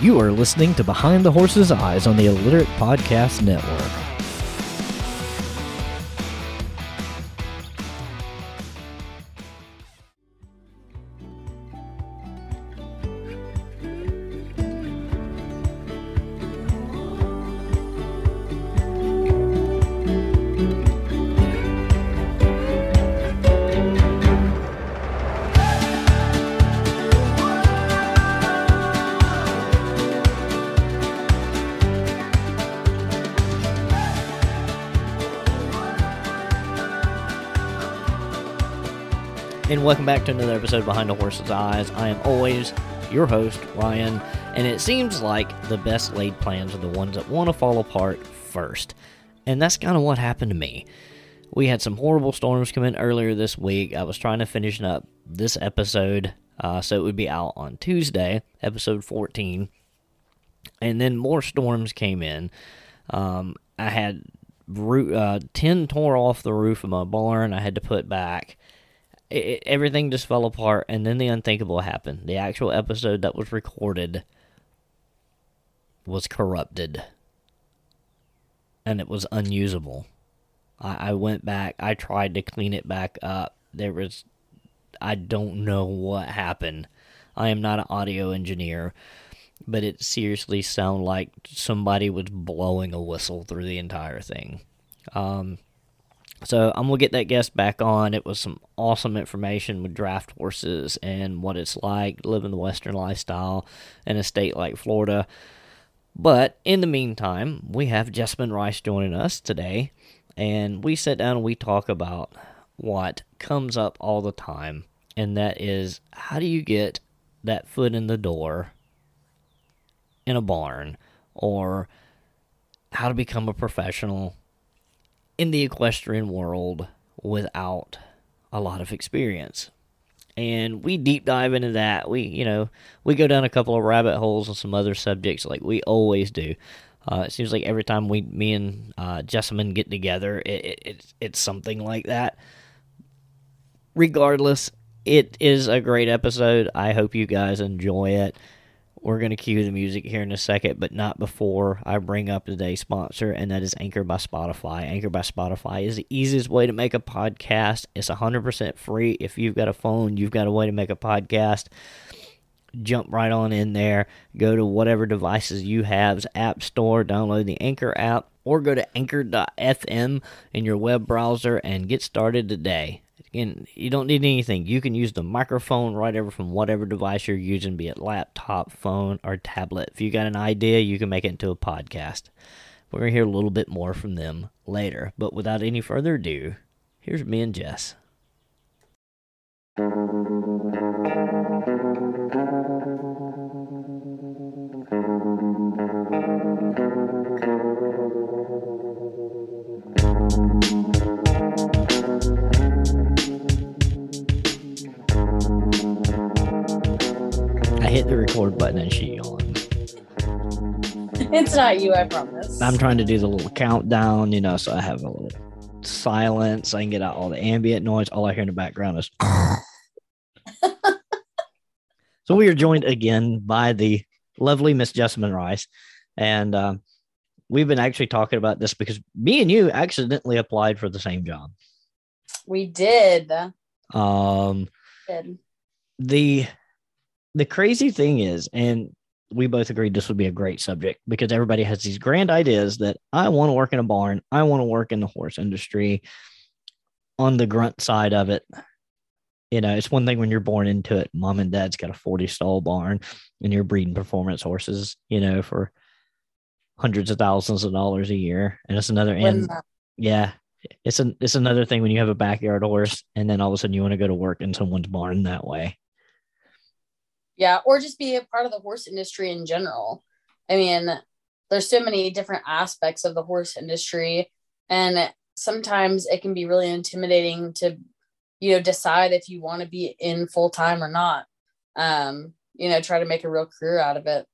You are listening to Behind the Horse's Eyes on the Illiterate Podcast Network. Welcome back to another episode of Behind the Horse's Eyes. I am always your host, Ryan, and it seems like the best laid plans are the ones that want to fall apart first. And that's kind of what happened to me. We had some horrible storms come in earlier this week. I was trying to finish up this episode, uh, so it would be out on Tuesday, episode 14. And then more storms came in. Um, I had uh, 10 tore off the roof of my barn, I had to put back it, everything just fell apart, and then the unthinkable happened. The actual episode that was recorded was corrupted, and it was unusable. I, I went back. I tried to clean it back up. There was, I don't know what happened. I am not an audio engineer, but it seriously sounded like somebody was blowing a whistle through the entire thing. Um, so I'm gonna get that guest back on. It was some awesome information with draft horses and what it's like living the Western lifestyle in a state like Florida. But in the meantime, we have Jessamyn Rice joining us today, and we sit down and we talk about what comes up all the time, and that is how do you get that foot in the door in a barn, or how to become a professional in the equestrian world without a lot of experience. And we deep dive into that. We, you know, we go down a couple of rabbit holes on some other subjects like we always do. Uh, it seems like every time we, me and uh, Jessamyn get together, it, it, it's, it's something like that. Regardless, it is a great episode. I hope you guys enjoy it. We're going to cue the music here in a second, but not before I bring up today's sponsor, and that is Anchor by Spotify. Anchor by Spotify is the easiest way to make a podcast. It's 100% free. If you've got a phone, you've got a way to make a podcast. Jump right on in there. Go to whatever devices you have's App Store, download the Anchor app, or go to anchor.fm in your web browser and get started today. And you don't need anything. You can use the microphone right over from whatever device you're using, be it laptop, phone, or tablet. If you got an idea, you can make it into a podcast. We're going to hear a little bit more from them later. But without any further ado, here's me and Jess. Hit the record button and she yawned. It's not you, I promise. I'm trying to do the little countdown, you know, so I have a little silence. I can get out all the ambient noise. All I hear in the background is. so we are joined again by the lovely Miss Jessamyn Rice, and um, we've been actually talking about this because me and you accidentally applied for the same job. We did. Um, did. the the crazy thing is, and we both agreed this would be a great subject because everybody has these grand ideas that I want to work in a barn, I want to work in the horse industry on the grunt side of it. You know, it's one thing when you're born into it. Mom and dad's got a 40 stall barn and you're breeding performance horses, you know, for hundreds of thousands of dollars a year. And it's another and yeah, it's an it's another thing when you have a backyard horse and then all of a sudden you want to go to work in someone's barn that way. Yeah, or just be a part of the horse industry in general. I mean, there's so many different aspects of the horse industry, and sometimes it can be really intimidating to, you know, decide if you want to be in full time or not. Um, you know, try to make a real career out of it.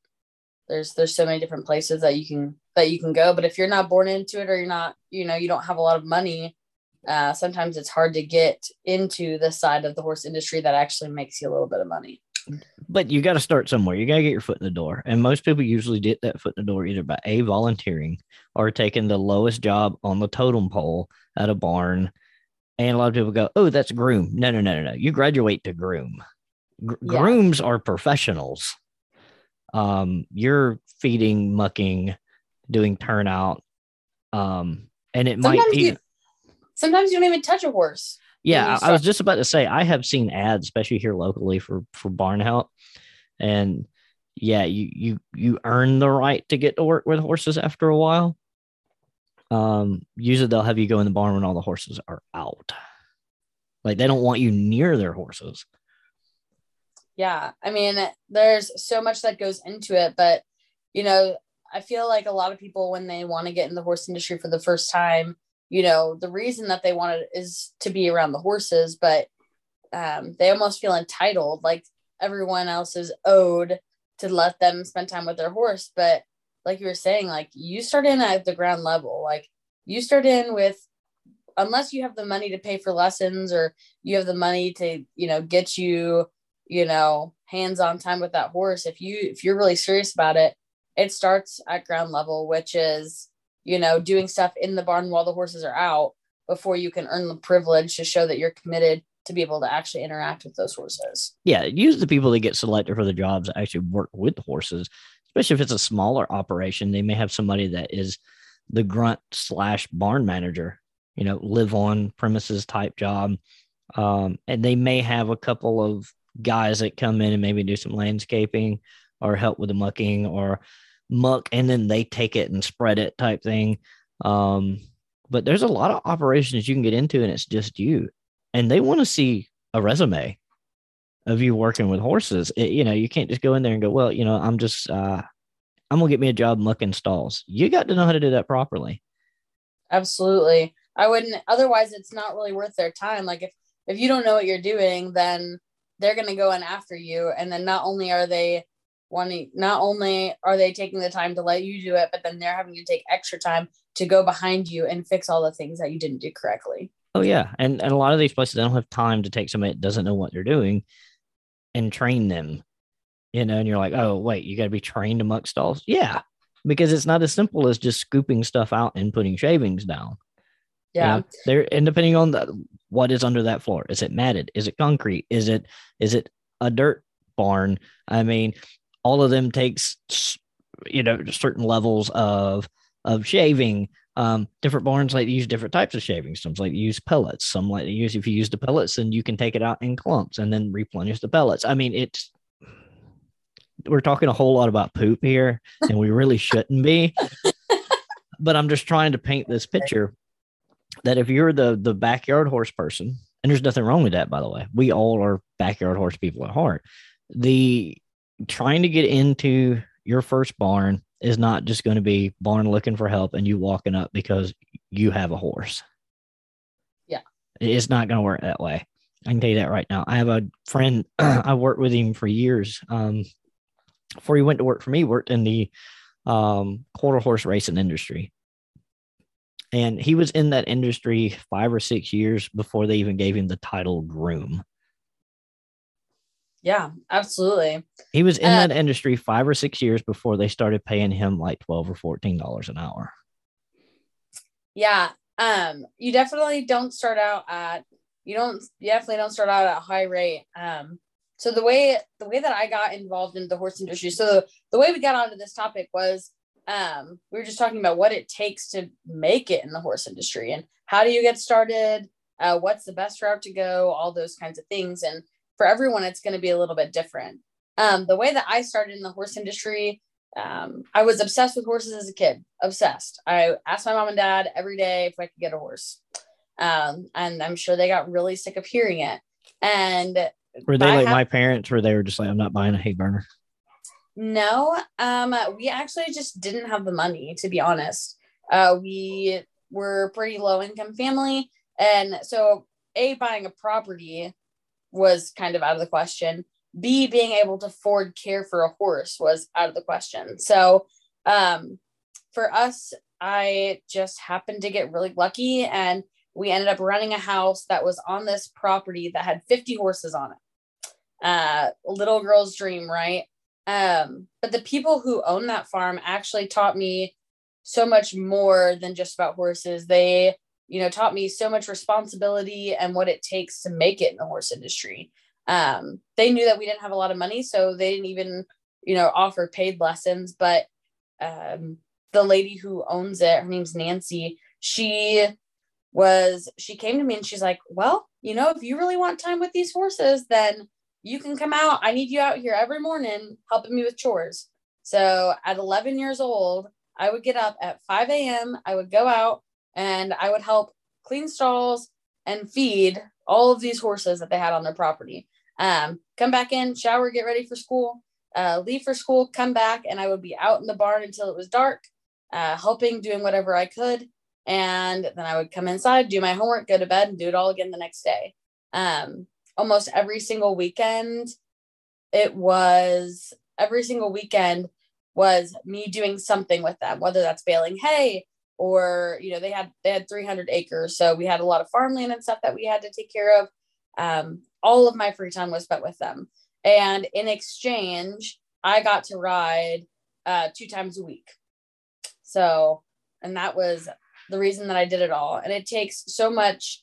There's there's so many different places that you can that you can go, but if you're not born into it or you're not, you know, you don't have a lot of money, uh, sometimes it's hard to get into the side of the horse industry that actually makes you a little bit of money. But you got to start somewhere. You got to get your foot in the door. And most people usually get that foot in the door either by A, volunteering or taking the lowest job on the totem pole at a barn. And a lot of people go, oh, that's groom. No, no, no, no, no. You graduate to groom. Gr- Yeah. Grooms are professionals. Um, you're feeding, mucking, doing turnout. Um, and it might be. you, sometimes you don't even touch a horse. Yeah, I I was just about to say I have seen ads, especially here locally for for barn help, and yeah, you you you earn the right to get to work with horses after a while. Um, usually they'll have you go in the barn when all the horses are out. Like they don't want you near their horses. Yeah. I mean, there's so much that goes into it, but you know, I feel like a lot of people when they want to get in the horse industry for the first time, you know, the reason that they wanted is to be around the horses, but um, they almost feel entitled, like everyone else is owed to let them spend time with their horse. But like you were saying, like you start in at the ground level, like you start in with, unless you have the money to pay for lessons or you have the money to, you know, get you, you know, hands on time with that horse. If you, if you're really serious about it, it starts at ground level, which is, you know, doing stuff in the barn while the horses are out before you can earn the privilege to show that you're committed to be able to actually interact with those horses. Yeah, use the people that get selected for the jobs actually work with the horses, especially if it's a smaller operation. They may have somebody that is the grunt slash barn manager, you know, live on premises type job. Um, and they may have a couple of guys that come in and maybe do some landscaping or help with the mucking or muck and then they take it and spread it type thing. Um, but there's a lot of operations you can get into and it's just you. And they want to see a resume of you working with horses. It- you know, you can't just go in there and go, well, you know, I'm just, uh, I'm gonna get me a job mucking stalls. You got to know how to do that properly. Absolutely. I wouldn't otherwise it's not really worth their time. Like if if you don't know what you're doing, then they're going to go in after you and then not only are they wanting not only are they taking the time to let you do it, but then they're having to take extra time to go behind you and fix all the things that you didn't do correctly. Oh yeah, and and a lot of these places they don't have time to take somebody that doesn't know what they're doing and train them. You know, and you're like, oh wait, you got to be trained muck stalls. Yeah, because it's not as simple as just scooping stuff out and putting shavings down. you Yeah. know? there and depending on the what is under that floor, is it matted? Is it concrete? Is it is it a dirt barn? I mean, all of them takes you know certain levels of of shaving. Um, different barns like to use different types of shavings. Some like to use pellets. Some like to use if you use the pellets, then you can take it out in clumps and then replenish the pellets. I mean, it's we're talking a whole lot about poop here, and we really shouldn't be. but I'm just trying to paint this picture that if you're the the backyard horse person, and there's nothing wrong with that, by the way, we all are backyard horse people at heart. The trying to get into your first barn is not just going to be barn looking for help and you walking up because you have a horse. Yeah. It's not going to work that way. I can tell you that right now. I have a friend, I worked with him for years. Um, before he went to work for me, worked in the um, quarter horse racing industry. And he was in that industry five or six years before they even gave him the title groom. Yeah, absolutely. He was in Uh, that industry five or six years before they started paying him like twelve or fourteen dollars an hour. Yeah. Um, you definitely don't start out at you don't you definitely don't start out at a high rate. Um, so the way the way that I got involved in the horse industry, so the way we got onto this topic was um we were just talking about what it takes to make it in the horse industry and how do you get started, uh, what's the best route to go, all those kinds of things. And for everyone, it's going to be a little bit different. Um, the way that I started in the horse industry, um, I was obsessed with horses as a kid, obsessed. I asked my mom and dad every day if I could get a horse. Um, and I'm sure they got really sick of hearing it. And Were they like have- my parents, where they were just like, "I'm not buying a hay burner"? no, um, we actually just didn't have the money, to be honest. Uh, we were a pretty low income family. And so, A, buying a property was kind of out of the question. B, being able to afford care for a horse was out of the question. So, um, for us, I just happened to get really lucky and we ended up running a house that was on this property that had 50 horses on it. uh, little girl's dream, right? Um, but the people who own that farm actually taught me so much more than just about horses. They, you know, taught me so much responsibility and what it takes to make it in the horse industry. Um, they knew that we didn't have a lot of money, so they didn't even, you know, offer paid lessons. But um, the lady who owns it, her name's Nancy, she was, she came to me and she's like, well, you know, if you really want time with these horses, then you can come out. I need you out here every morning helping me with chores. So at 11 years old, I would get up at 5 a.m. I would go out and I would help clean stalls and feed all of these horses that they had on their property. Um, come back in, shower, get ready for school, uh, leave for school, come back, and I would be out in the barn until it was dark, uh, helping, doing whatever I could. And then I would come inside, do my homework, go to bed, and do it all again the next day. Um, almost every single weekend, it was every single weekend was me doing something with them, whether that's baling hay or you know they had they had 300 acres, so we had a lot of farmland and stuff that we had to take care of. Um, all of my free time was spent with them, and in exchange, I got to ride uh, two times a week. So, and that was the reason that I did it all. And it takes so much,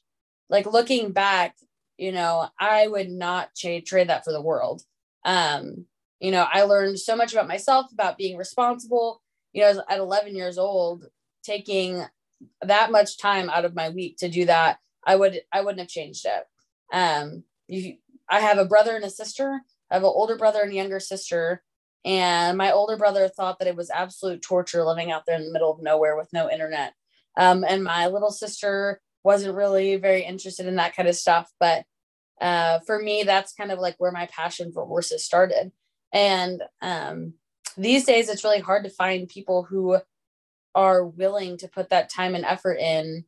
like looking back, you know, I would not trade trade that for the world. Um, you know, I learned so much about myself, about being responsible. You know, at 11 years old, taking that much time out of my week to do that, I would I wouldn't have changed it. Um, you, I have a brother and a sister. I have an older brother and younger sister. And my older brother thought that it was absolute torture living out there in the middle of nowhere with no internet. Um, and my little sister wasn't really very interested in that kind of stuff. But uh, for me, that's kind of like where my passion for horses started. And um, these days, it's really hard to find people who are willing to put that time and effort in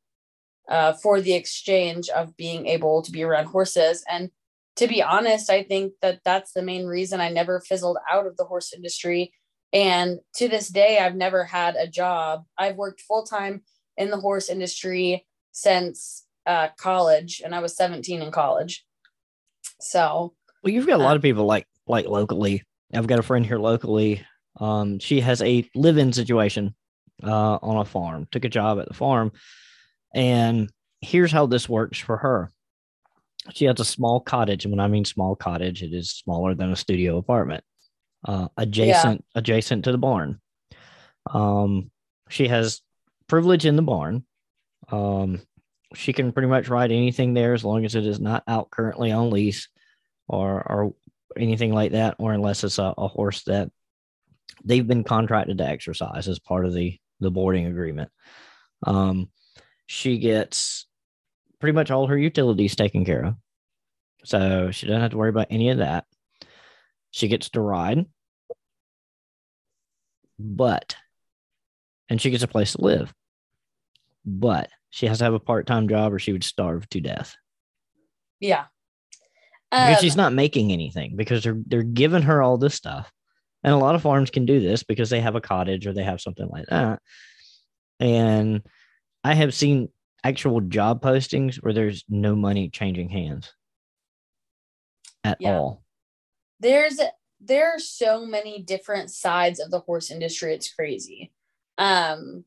uh, for the exchange of being able to be around horses. And to be honest, I think that that's the main reason I never fizzled out of the horse industry. And to this day, I've never had a job. I've worked full time in the horse industry since uh, college, and I was 17 in college. So, well, you've got a lot uh, of people like like locally. I've got a friend here locally. Um, she has a live-in situation uh, on a farm. Took a job at the farm, and here's how this works for her. She has a small cottage, and when I mean small cottage, it is smaller than a studio apartment, uh, adjacent yeah. adjacent to the barn. Um, she has privilege in the barn. Um, she can pretty much ride anything there as long as it is not out currently on lease or or anything like that, or unless it's a, a horse that they've been contracted to exercise as part of the the boarding agreement. Um, she gets pretty much all her utilities taken care of, so she doesn't have to worry about any of that. She gets to ride, but and she gets a place to live. But she has to have a part time job or she would starve to death. Yeah. Because um, she's not making anything because they're they're giving her all this stuff. And a lot of farms can do this because they have a cottage or they have something like that. And I have seen actual job postings where there's no money changing hands at yeah. all. There's there are so many different sides of the horse industry. It's crazy. Um,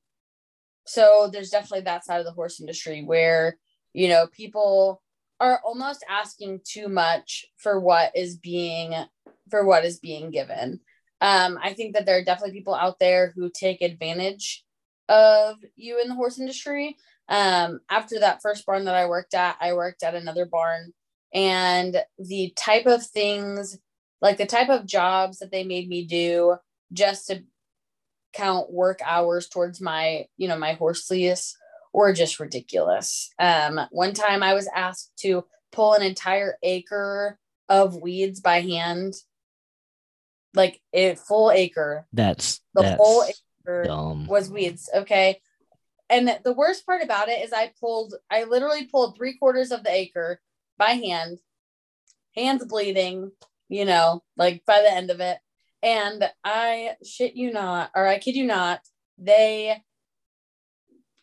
so there's definitely that side of the horse industry where, you know, people are almost asking too much for what is being for what is being given. Um, I think that there are definitely people out there who take advantage of you in the horse industry. Um, after that first barn that I worked at, I worked at another barn, and the type of things, like the type of jobs that they made me do just to count work hours towards my, you know, my horse lease were just ridiculous. Um, one time I was asked to pull an entire acre of weeds by hand, like a full acre. That's the that's whole acre dumb. was weeds. Okay. And the worst part about it is I pulled, I literally pulled three quarters of the acre by hand, hands bleeding, you know, like by the end of it. And I shit you not, or I kid you not, they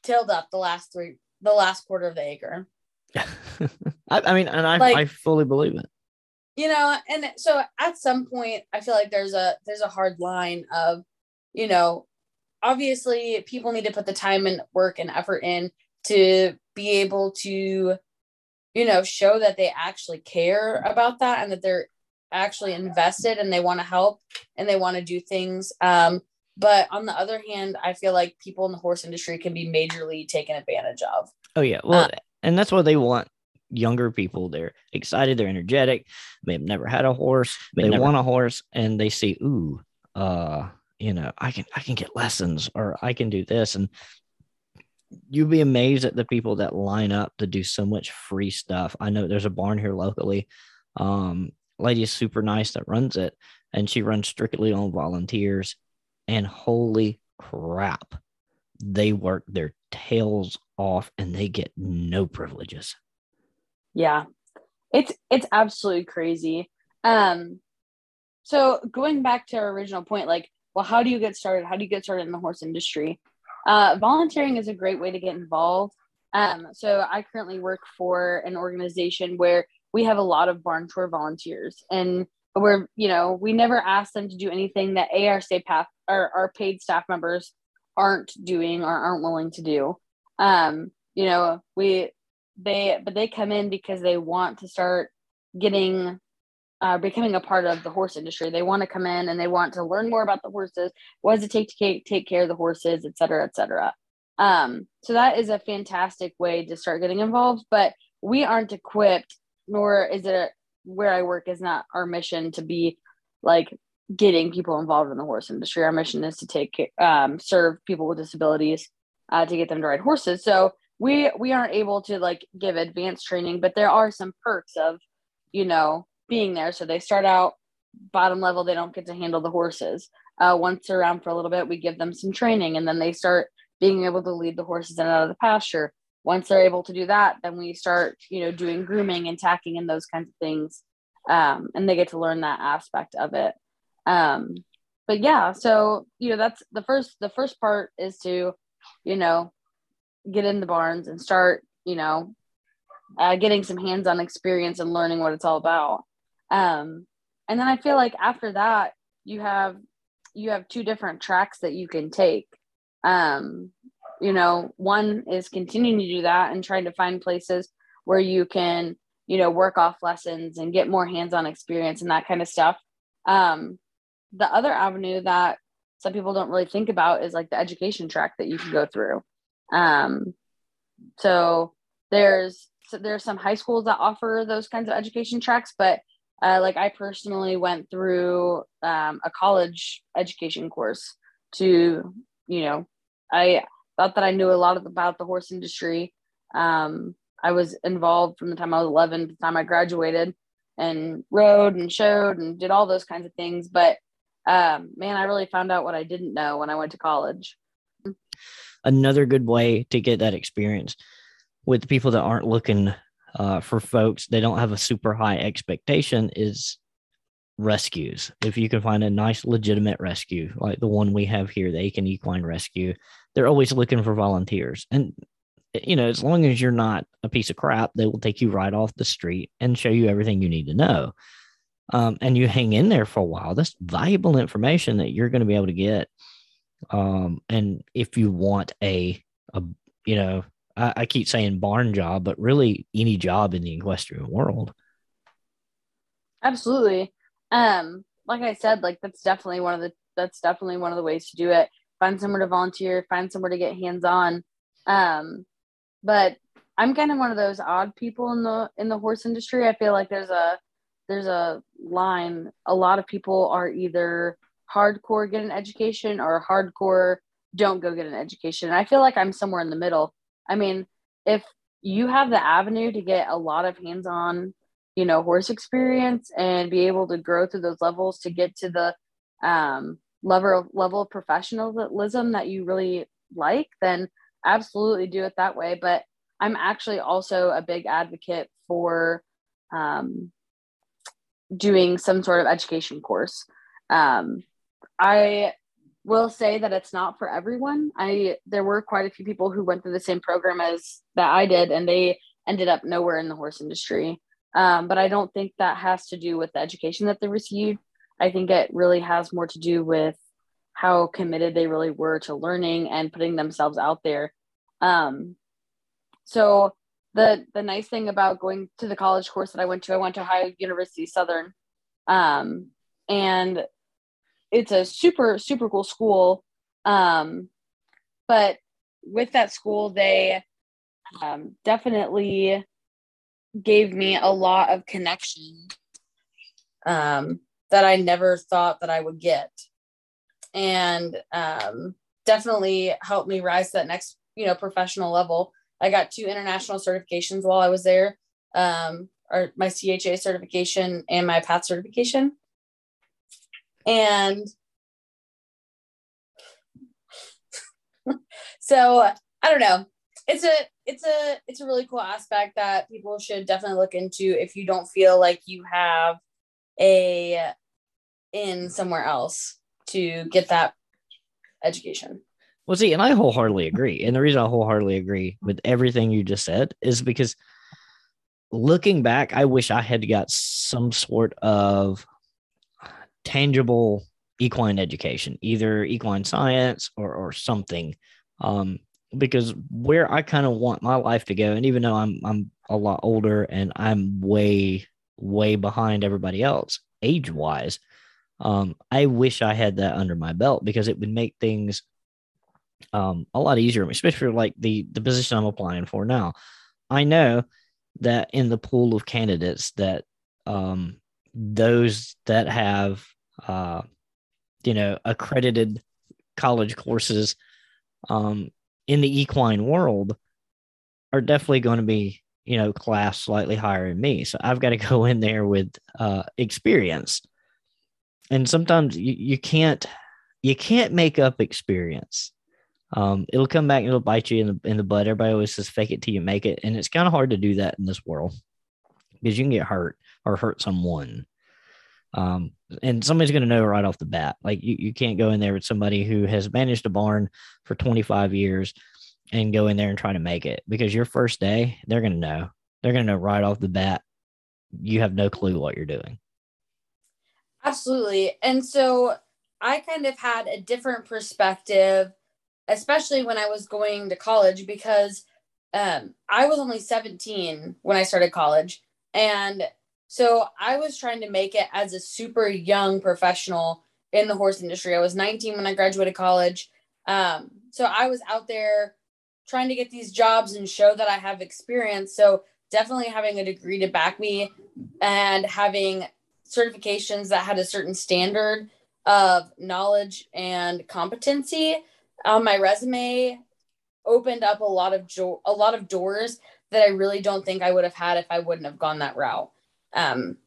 tilled up the last three, the last quarter of the acre. I, I, mean, and I, like, I fully believe it. You know, and so at some point, I feel like there's a there's a hard line of, you know, obviously people need to put the time and work and effort in to be able to you know show that they actually care about that and that they're actually invested and they want to help and they want to do things. Um but on the other hand i feel like people in the horse industry can be majorly taken advantage of. Oh yeah. Well uh, and that's what they want younger people they're excited they're energetic they've never had a horse they never- want a horse and they see ooh uh you know i can i can get lessons or i can do this and you'd be amazed at the people that line up to do so much free stuff. I know there's a barn here locally. Um, lady is super nice that runs it, and she runs strictly on volunteers. And holy crap, they work their tails off and they get no privileges. Yeah. It's it's absolutely crazy. Um so going back to our original point, like, well, how do you get started? How do you get started in the horse industry? Uh, volunteering is a great way to get involved. Um, so I currently work for an organization where we have a lot of barn tour volunteers, and we're you know we never ask them to do anything that AR state path or our paid staff members aren't doing or aren't willing to do. Um, you know we they but they come in because they want to start getting uh, becoming a part of the horse industry. They want to come in and they want to learn more about the horses. What does it take to take care of the horses, et cetera, et cetera. Um, so that is a fantastic way to start getting involved. But we aren't equipped, nor is it where I work is not our mission to be like getting people involved in the horse industry. Our mission is to take um, serve people with disabilities uh, to get them to ride horses. So we we aren't able to like give advanced training, but there are some perks of you know being there. So they start out bottom level, they don't get to handle the horses. Uh, once they're around for a little bit, we give them some training and then they start being able to lead the horses in and out of the pasture. Once they're able to do that, then we start, you know, doing grooming and tacking and those kinds of things. Um, and they get to learn that aspect of it. Um, but yeah, so you know, that's the first the first part is to, you know, get in the barns and start, you know, uh, getting some hands-on experience and learning what it's all about. Um, and then I feel like after that, you have you have two different tracks that you can take. Um, you know, one is continuing to do that and trying to find places where you can, you know, work off lessons and get more hands-on experience and that kind of stuff. Um, the other avenue that some people don't really think about is like the education track that you can go through. Um, so there's so there's some high schools that offer those kinds of education tracks, but uh, like I personally went through um, a college education course to, you know, I thought that I knew a lot about the horse industry. Um, I was involved from the time I was 11 to the time I graduated and rode and showed and did all those kinds of things. But um, man, I really found out what I didn't know when I went to college. Another good way to get that experience with people that aren't looking uh, for folks they don't have a super high expectation is rescues. If you can find a nice, legitimate rescue like the one we have here, the Aiken Equine Rescue, they're always looking for volunteers. And, you know, as long as you're not a piece of crap, they will take you right off the street and show you everything you need to know. Um, and you hang in there for a while. That's valuable information that you're going to be able to get. Um, and if you want a, a you know, I, I keep saying barn job, but really any job in the equestrian world. Absolutely. Um, like I said, like that's definitely one of the that's definitely one of the ways to do it. Find somewhere to volunteer, find somewhere to get hands on. Um, but I'm kind of one of those odd people in the in the horse industry. I feel like there's a there's a line. A lot of people are either hardcore get an education or hardcore don't go get an education. And I feel like I'm somewhere in the middle. I mean, if you have the avenue to get a lot of hands on, you know, horse experience and be able to grow through those levels to get to the um, level level of professionalism that you really like, then absolutely do it that way. But I'm actually also a big advocate for um, doing some sort of education course. Um, I will say that it's not for everyone. I there were quite a few people who went through the same program as that I did, and they ended up nowhere in the horse industry. Um, but I don't think that has to do with the education that they received. I think it really has more to do with how committed they really were to learning and putting themselves out there. Um, so the the nice thing about going to the college course that I went to, I went to Ohio University Southern, um, and it's a super super cool school. Um, but with that school, they um, definitely gave me a lot of connection um, that I never thought that I would get, and um, definitely helped me rise to that next you know professional level. I got two international certifications while I was there, um, or my CHA certification and my PATH certification, and so I don't know. It's a it's a it's a really cool aspect that people should definitely look into if you don't feel like you have a in somewhere else to get that education. Well, see, and I wholeheartedly agree. And the reason I wholeheartedly agree with everything you just said is because looking back, I wish I had got some sort of tangible equine education, either equine science or, or something. Um, because where I kind of want my life to go, and even though I'm I'm a lot older and I'm way way behind everybody else age wise, um, I wish I had that under my belt because it would make things um, a lot easier, especially for like the the position I'm applying for now. I know that in the pool of candidates that um, those that have uh, you know accredited college courses um, in the equine world are definitely going to be you know class slightly higher than me so i've got to go in there with uh, experience and sometimes you, you can't you can't make up experience um, it'll come back and it'll bite you in the in the butt. Everybody always says fake it till you make it, and it's kind of hard to do that in this world because you can get hurt or hurt someone. Um, and somebody's going to know right off the bat. Like you, you can't go in there with somebody who has managed a barn for 25 years and go in there and try to make it because your first day, they're going to know. They're going to know right off the bat. You have no clue what you're doing. Absolutely. And so I kind of had a different perspective especially when I was going to college because um, I was only 17 when I started college. And so I was trying to make it as a super young professional in the horse industry. I was 19 when I graduated college. Um, so I was out there trying to get these jobs and show that I have experience. So definitely having a degree to back me and having certifications that had a certain standard of knowledge and competency on my resume opened up a lot of jo- a lot of doors that I really don't think I would have had if I wouldn't have gone that route. Um,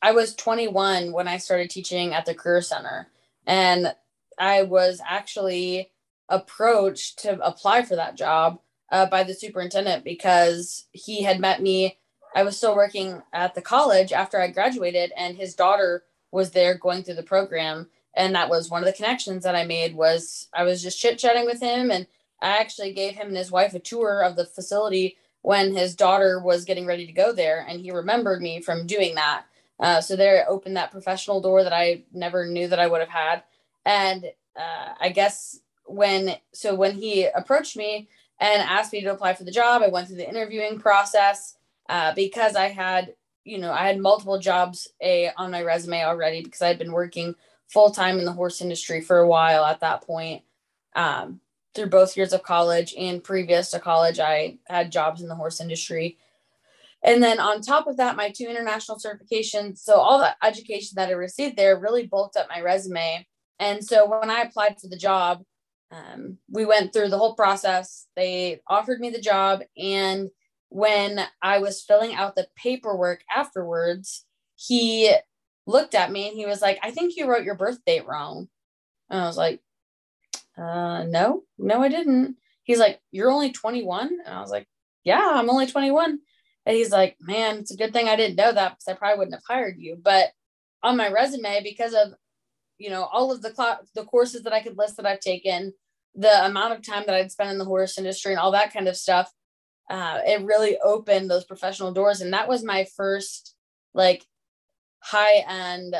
I was 21 when I started teaching at the career center, and I was actually approached to apply for that job uh, by the superintendent because he had met me. I was still working at the college after I graduated, and his daughter was there going through the program and that was one of the connections that i made was i was just chit chatting with him and i actually gave him and his wife a tour of the facility when his daughter was getting ready to go there and he remembered me from doing that uh, so there opened that professional door that i never knew that i would have had and uh, i guess when so when he approached me and asked me to apply for the job i went through the interviewing process uh, because i had you know i had multiple jobs a on my resume already because i had been working full time in the horse industry for a while at that point. Um, through both years of college and previous to college, I had jobs in the horse industry. And then on top of that, my two international certifications. So all the education that I received there really bulked up my resume. And so when I applied for the job, um, we went through the whole process. They offered me the job. And when I was filling out the paperwork afterwards, he looked at me and he was like, I think you wrote your birth date wrong. And I was like, uh, no, no, I didn't. He's like, You're only 21? And I was like, Yeah, I'm only 21. And he's like, Man, it's a good thing I didn't know that because I probably wouldn't have hired you. But on my resume, because of you know all of the cl- the courses that I could list that I've taken, the amount of time that I'd spent in the horse industry and all that kind of stuff, uh, it really opened those professional doors. And that was my first like high end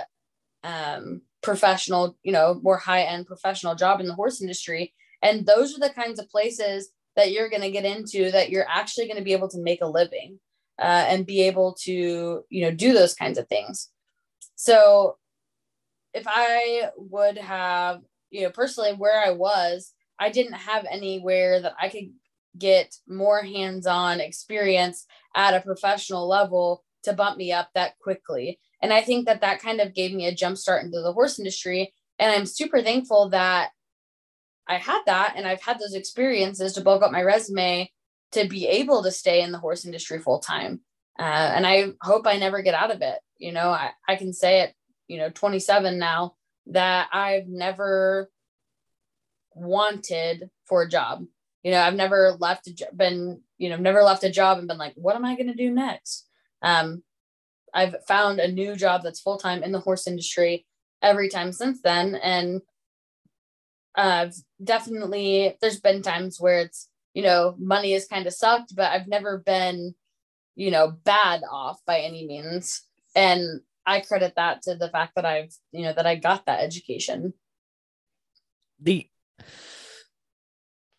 um, professional, you know, more high end professional job in the horse industry. And those are the kinds of places that you're going to get into that you're actually going to be able to make a living uh, and be able to, you know, do those kinds of things. So if I would have, you know, personally where I was, I didn't have anywhere that I could get more hands on experience at a professional level to bump me up that quickly. And I think that that kind of gave me a jump start into the horse industry. And I'm super thankful that I had that and I've had those experiences to bulk up my resume to be able to stay in the horse industry full time. Uh, and I hope I never get out of it. You know, I, I can say it, you know, 27 now that I've never wanted for a job. You know, I've never left, a, been, you know, never left a job and been like, what am I going to do next? Um, I've found a new job that's full time in the horse industry every time since then. And I've definitely, there's been times where it's, you know, money has kind of sucked, but I've never been, you know, bad off by any means. And I credit that to the fact that I've, you know, that I got that education. The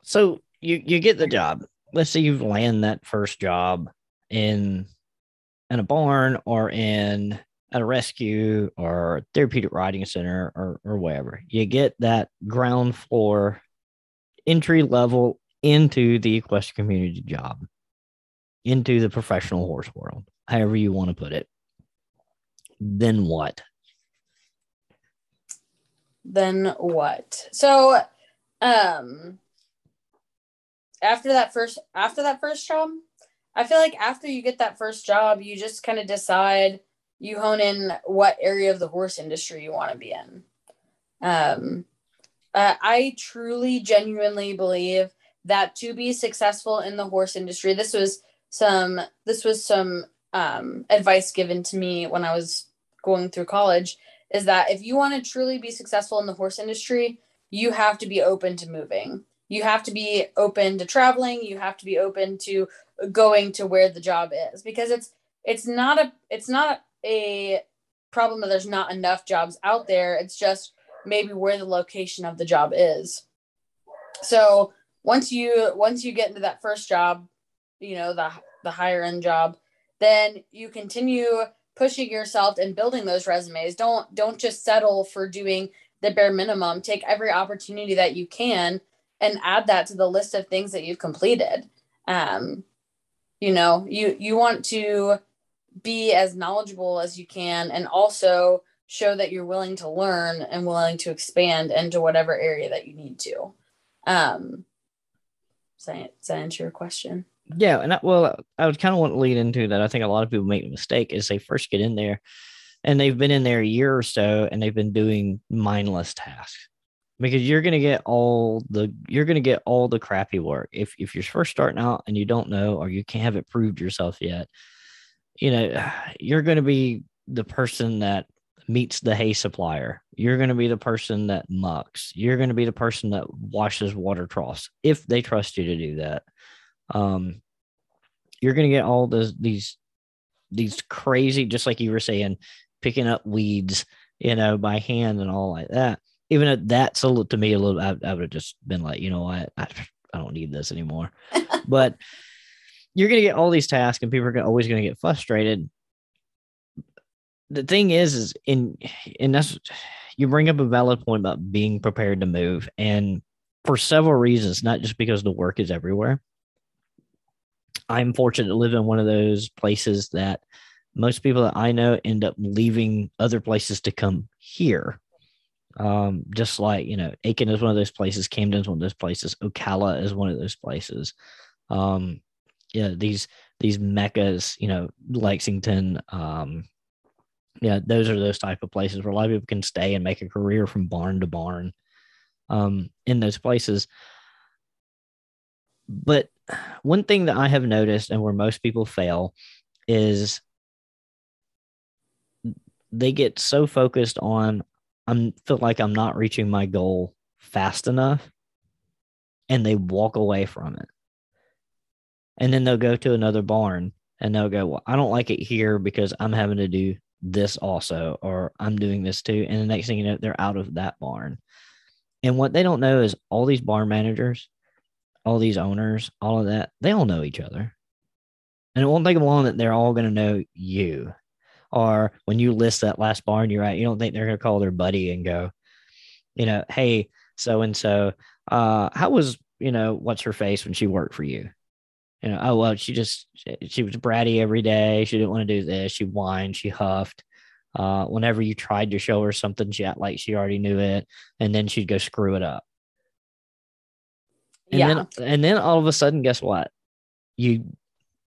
so you you get the job. Let's say you land that first job in in a barn or in at a rescue or therapeutic riding center or or wherever. You get that ground floor entry level into the equestrian community job, into the professional horse world, however you want to put it. Then what? Then what? So um after that first after that first job, I feel like after you get that first job, you just kind of decide you hone in what area of the horse industry you want to be in. Um, uh, I truly, genuinely believe that to be successful in the horse industry, this was some this was some um, advice given to me when I was going through college. Is that if you want to truly be successful in the horse industry, you have to be open to moving you have to be open to traveling you have to be open to going to where the job is because it's it's not a it's not a problem that there's not enough jobs out there. It's just maybe where the location of the job is. So once you once you get into that first job you know the the higher end job then you continue pushing yourself and building those resumes. Don't don't just settle for doing the bare minimum. Take every opportunity that you can and add that to the list of things that you've completed. Um, you know you you want to be as knowledgeable as you can and also show that you're willing to learn and willing to expand into whatever area that you need to. Um does that, answer your question? Yeah and I, well i would kind of want to lead into that. I think a lot of people make a mistake is they first get in there and they've been in there a year or so and they've been doing mindless tasks because you're gonna get all the you're gonna get all the crappy work if if you're first starting out and you don't know or you can't have it proved yourself yet. You know, you're gonna be the person that meets the hay supplier. You're going to be the person that mucks. You're going to be the person that washes water troughs if they trust you to do that. Um, you're going to get all those these these crazy, just like you were saying, picking up weeds, you know, by hand and all like that even though that's a little to me a little I, I would have just been like you know what? I, I don't need this anymore. But you're gonna get all these tasks and people are gonna, always gonna get frustrated. The thing is is in and that's you bring up a valid point about being prepared to move. And for several reasons not just because the work is everywhere. I'm fortunate to live in one of those places that most people that i know end up leaving other places to come here um, just like, you know, Aiken is one of those places, Camden is one of those places, Ocala is one of those places. Um, yeah, these these meccas, you know, Lexington, um, yeah, those are those type of places where a lot of people can stay and make a career from barn to barn um, in those places. But one thing that I have noticed and where most people fail is they get so focused on I'm feel like I'm not reaching my goal fast enough and they walk away from it. and then they'll go to another barn and they'll go, Well, I don't like it here because I'm having to do this also, or I'm doing this too. And the next thing you know, they're out of that barn. And what they don't know is all these barn managers, all these owners, all of that, they all know each other. And it won't take them long that they're all going to know you. Or when you list that last barn you're at, you don't think they're going to call their buddy and go, you know, hey, so and so, uh, how was, you know, what's her face when she worked for you? You know, oh well, she just she was bratty every day. She didn't want to do this. She whined. She huffed. Uh, whenever you tried to show her something, she act like she already knew it, and then she'd go screw it up. And yeah. then and then all of a sudden, guess what? You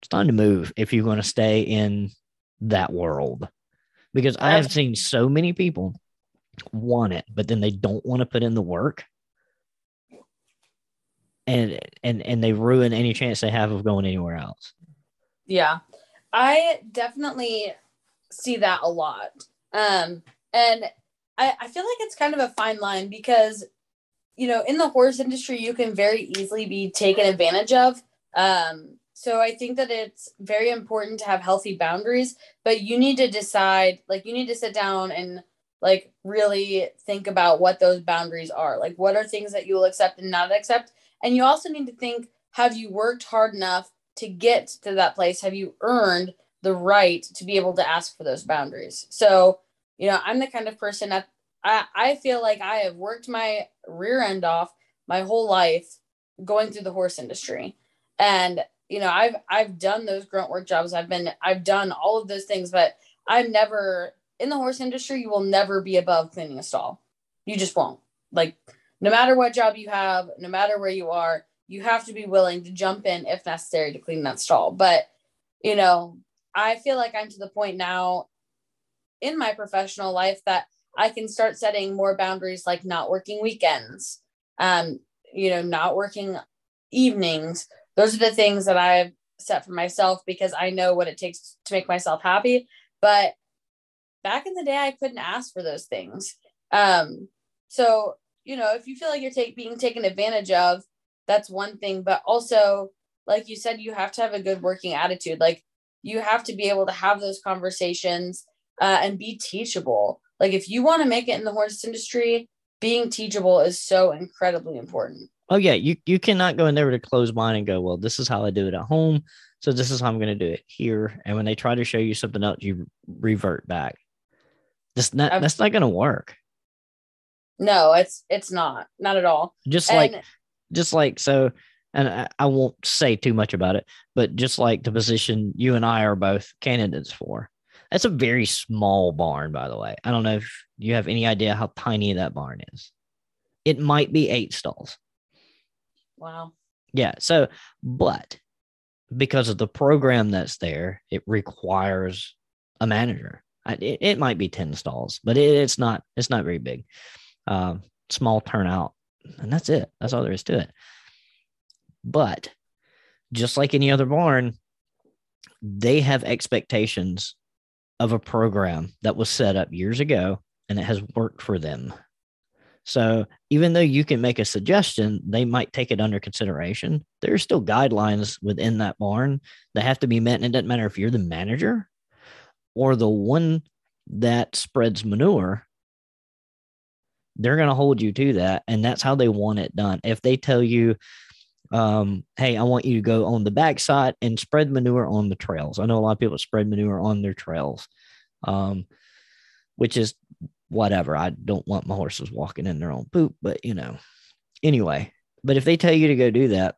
it's time to move if you're going to stay in that world. Because I have seen so many people want it, but then they don't want to put in the work. And and and they ruin any chance they have of going anywhere else. Yeah. I definitely see that a lot. Um, and I, I feel like it's kind of a fine line because, you know, in the horse industry, you can very easily be taken advantage of. Um, so I think that it's very important to have healthy boundaries, but you need to decide, like, you need to sit down and like really think about what those boundaries are. Like, what are things that you will accept and not accept? And you also need to think, have you worked hard enough to get to that place? Have you earned the right to be able to ask for those boundaries? So, you know, I'm the kind of person that I, I feel like I have worked my rear end off my whole life going through the horse industry. And, you know, I've I've done those grunt work jobs. I've been I've done all of those things, but I'm never in the horse industry, you will never be above cleaning a stall. You just won't. Like no matter what job you have, no matter where you are, you have to be willing to jump in if necessary to clean that stall. But, you know, I feel like I'm to the point now in my professional life that I can start setting more boundaries like not working weekends, um, you know, not working evenings. Those are the things that I've set for myself because I know what it takes to make myself happy. But back in the day, I couldn't ask for those things. Um, so, you know, if you feel like you're take, being taken advantage of, that's one thing. But also, like you said, you have to have a good working attitude. Like you have to be able to have those conversations uh, and be teachable. Like if you want to make it in the horse industry, being teachable is so incredibly important. Oh yeah, you you cannot go in there with a closed mind and go, well, this is how I do it at home, so this is how I'm going to do it here. And when they try to show you something else, you revert back. That's not I'm, that's not going to work. No, it's it's not not at all. Just and, like just like so, and I, I won't say too much about it, but just like the position you and I are both candidates for, that's a very small barn, by the way. I don't know if you have any idea how tiny that barn is. It might be eight stalls. Wow. Yeah. So, but because of the program that's there, it requires a manager. It, it might be 10 stalls, but it, it's not, it's not very big. Um, small turnout. And that's it. That's all there is to it. But just like any other barn, they have expectations of a program that was set up years ago and it has worked for them. So even though you can make a suggestion, they might take it under consideration. There are still guidelines within that barn that have to be met. And it doesn't matter if you're the manager or the one that spreads manure, they're going to hold you to that. And that's how they want it done. If they tell you, um, hey, I want you to go on the backside and spread manure on the trails. I know a lot of people spread manure on their trails, um, which is whatever. I don't want my horses walking in their own poop, but you know, anyway. But if they tell you to go do that,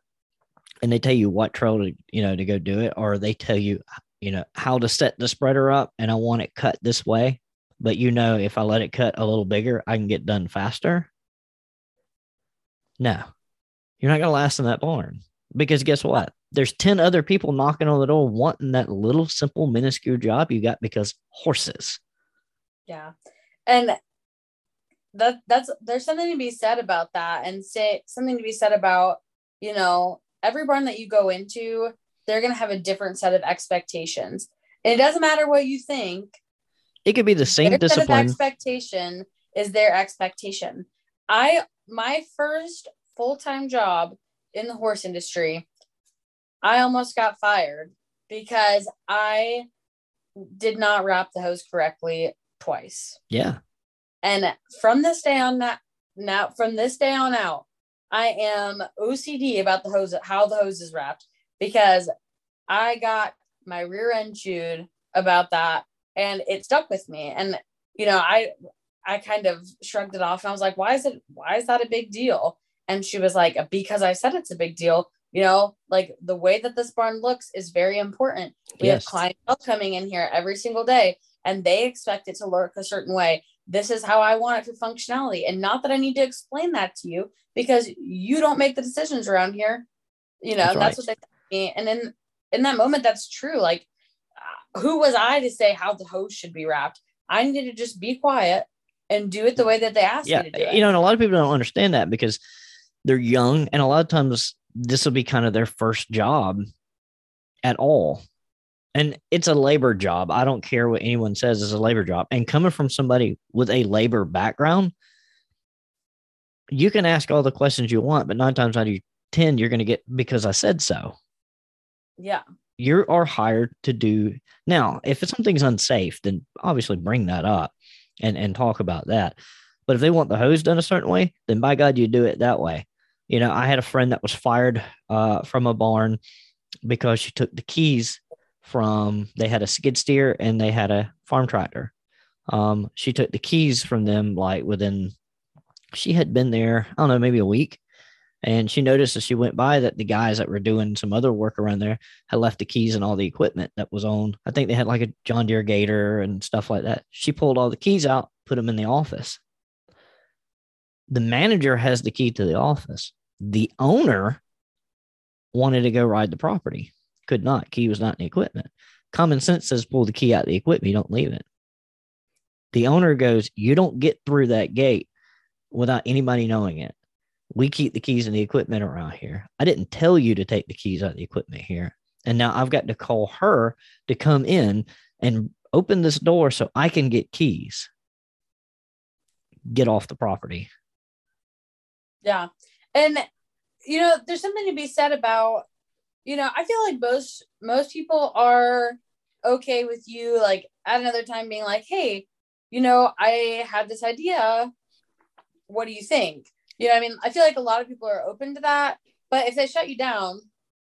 and they tell you what trail to you know to go do it, or they tell you you know how to set the spreader up, and I want it cut this way, but you know if I let it cut a little bigger, I can get done faster. No, you're not going to last in that barn because guess what? There's 10 other people knocking on the door wanting that little simple minuscule job you got because horses. Yeah. And that that's there's something to be said about that and say something to be said about, you know, every barn that you go into, they're going to have a different set of expectations. And it doesn't matter what you think. It could be the same discipline. expectation is their expectation. I my first full time job in the horse industry, I almost got fired because I did not wrap the hose correctly twice. Yeah. And from this day on that now from this day on out, I am OCD about the hose how the hose is wrapped because I got my rear end chewed about that and it stuck with me. And you know, I I kind of shrugged it off and I was like, why is it why is that a big deal? And she was like, because I said it's a big deal. You know, like the way that this barn looks is very important. We yes. have clientele coming in here every single day and they expect it to look a certain way. This is how I want it for functionality. And not that I need to explain that to you because you don't make the decisions around here. You know, that's, that's what they me. And in in that moment, that's true. Like, who was I to say how the hose should be wrapped? I needed to just be quiet and do it the way that they asked yeah, me to do it. You know, and a lot of people don't understand that because they're young, and a lot of times this will be kind of their first job at all. And it's a labor job. I don't care what anyone says, it's a labor job. And coming from somebody with a labor background, you can ask all the questions you want, but nine times out of 10, you're going to get because I said so. Yeah. You are hired to do now. If something's unsafe, then obviously bring that up and, and talk about that. But if they want the hose done a certain way, then by God, you do it that way. You know, I had a friend that was fired uh, from a barn because she took the keys from, they had a skid steer and they had a farm tractor. Um, she took the keys from them like within, she had been there, I don't know, maybe a week. And she noticed as she went by that the guys that were doing some other work around there had left the keys and all the equipment that was on. I think they had like a John Deere Gator and stuff like that. She pulled all the keys out, put them in the office. The manager has the key to the office. The owner wanted to go ride the property, could not. Key was not in the equipment. Common sense says pull the key out of the equipment, you don't leave it. The owner goes, You don't get through that gate without anybody knowing it we keep the keys and the equipment around here. I didn't tell you to take the keys out of the equipment here. And now I've got to call her to come in and open this door so I can get keys. Get off the property. Yeah. And you know, there's something to be said about, you know, I feel like most most people are okay with you like at another time being like, "Hey, you know, I had this idea. What do you think?" You know, I mean, I feel like a lot of people are open to that, but if they shut you down,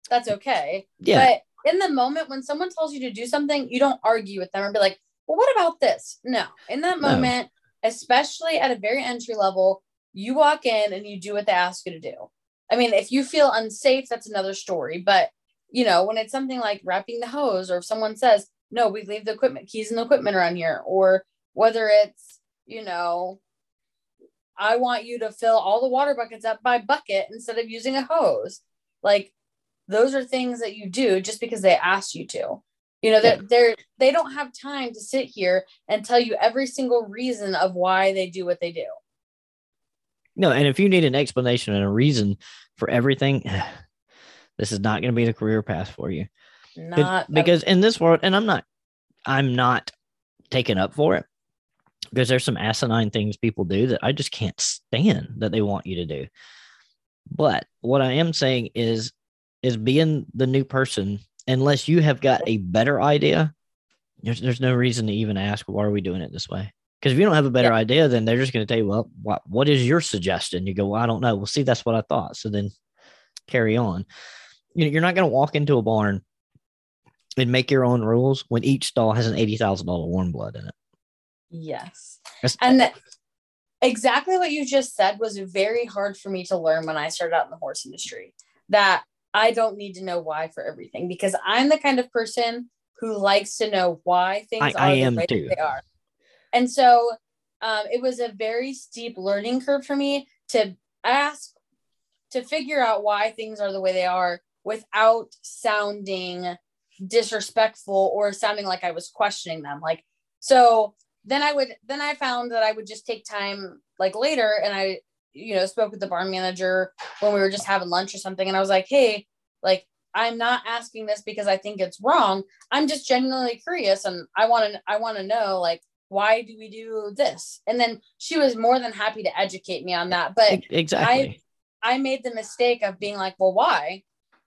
that's okay. Yeah. But in the moment when someone tells you to do something, you don't argue with them or be like, well, what about this? No. In that moment, no. especially at a very entry level, you walk in and you do what they ask you to do. I mean, if you feel unsafe, that's another story. But you know, when it's something like wrapping the hose, or if someone says, no, we leave the equipment keys and the equipment around here, or whether it's, you know, I want you to fill all the water buckets up by bucket instead of using a hose. Like those are things that you do just because they asked you to. You know, that they're, they don't have time to sit here and tell you every single reason of why they do what they do. No, and if you need an explanation and a reason for everything, this is not going to be the career path for you. Not because in this world, and I'm not, I'm not taken up for it because there's some asinine things people do that I just can't stand that they want you to do. But what I am saying is is being the new person unless you have got a better idea there's, there's no reason to even ask why are we doing it this way because if you don't have a better yeah. idea then they're just going to tell you well what, what is your suggestion you go well i don't know well see that's what i thought so then carry on you know, you're not going to walk into a barn and make your own rules when each stall has an $80000 warm blood in it Yes. And that, exactly what you just said was very hard for me to learn when I started out in the horse industry. That I don't need to know why for everything because I'm the kind of person who likes to know why things I, are I am the way too. they are. And so um, it was a very steep learning curve for me to ask, to figure out why things are the way they are without sounding disrespectful or sounding like I was questioning them. Like, so then I would then I found that I would just take time like later and I you know spoke with the barn manager when we were just having lunch or something and I was like, "Hey, like I'm not asking this because I think it's wrong. I'm just genuinely curious and I want to I want to know like why do we do this?" And then she was more than happy to educate me on that. But exactly. I I made the mistake of being like, "Well, why?"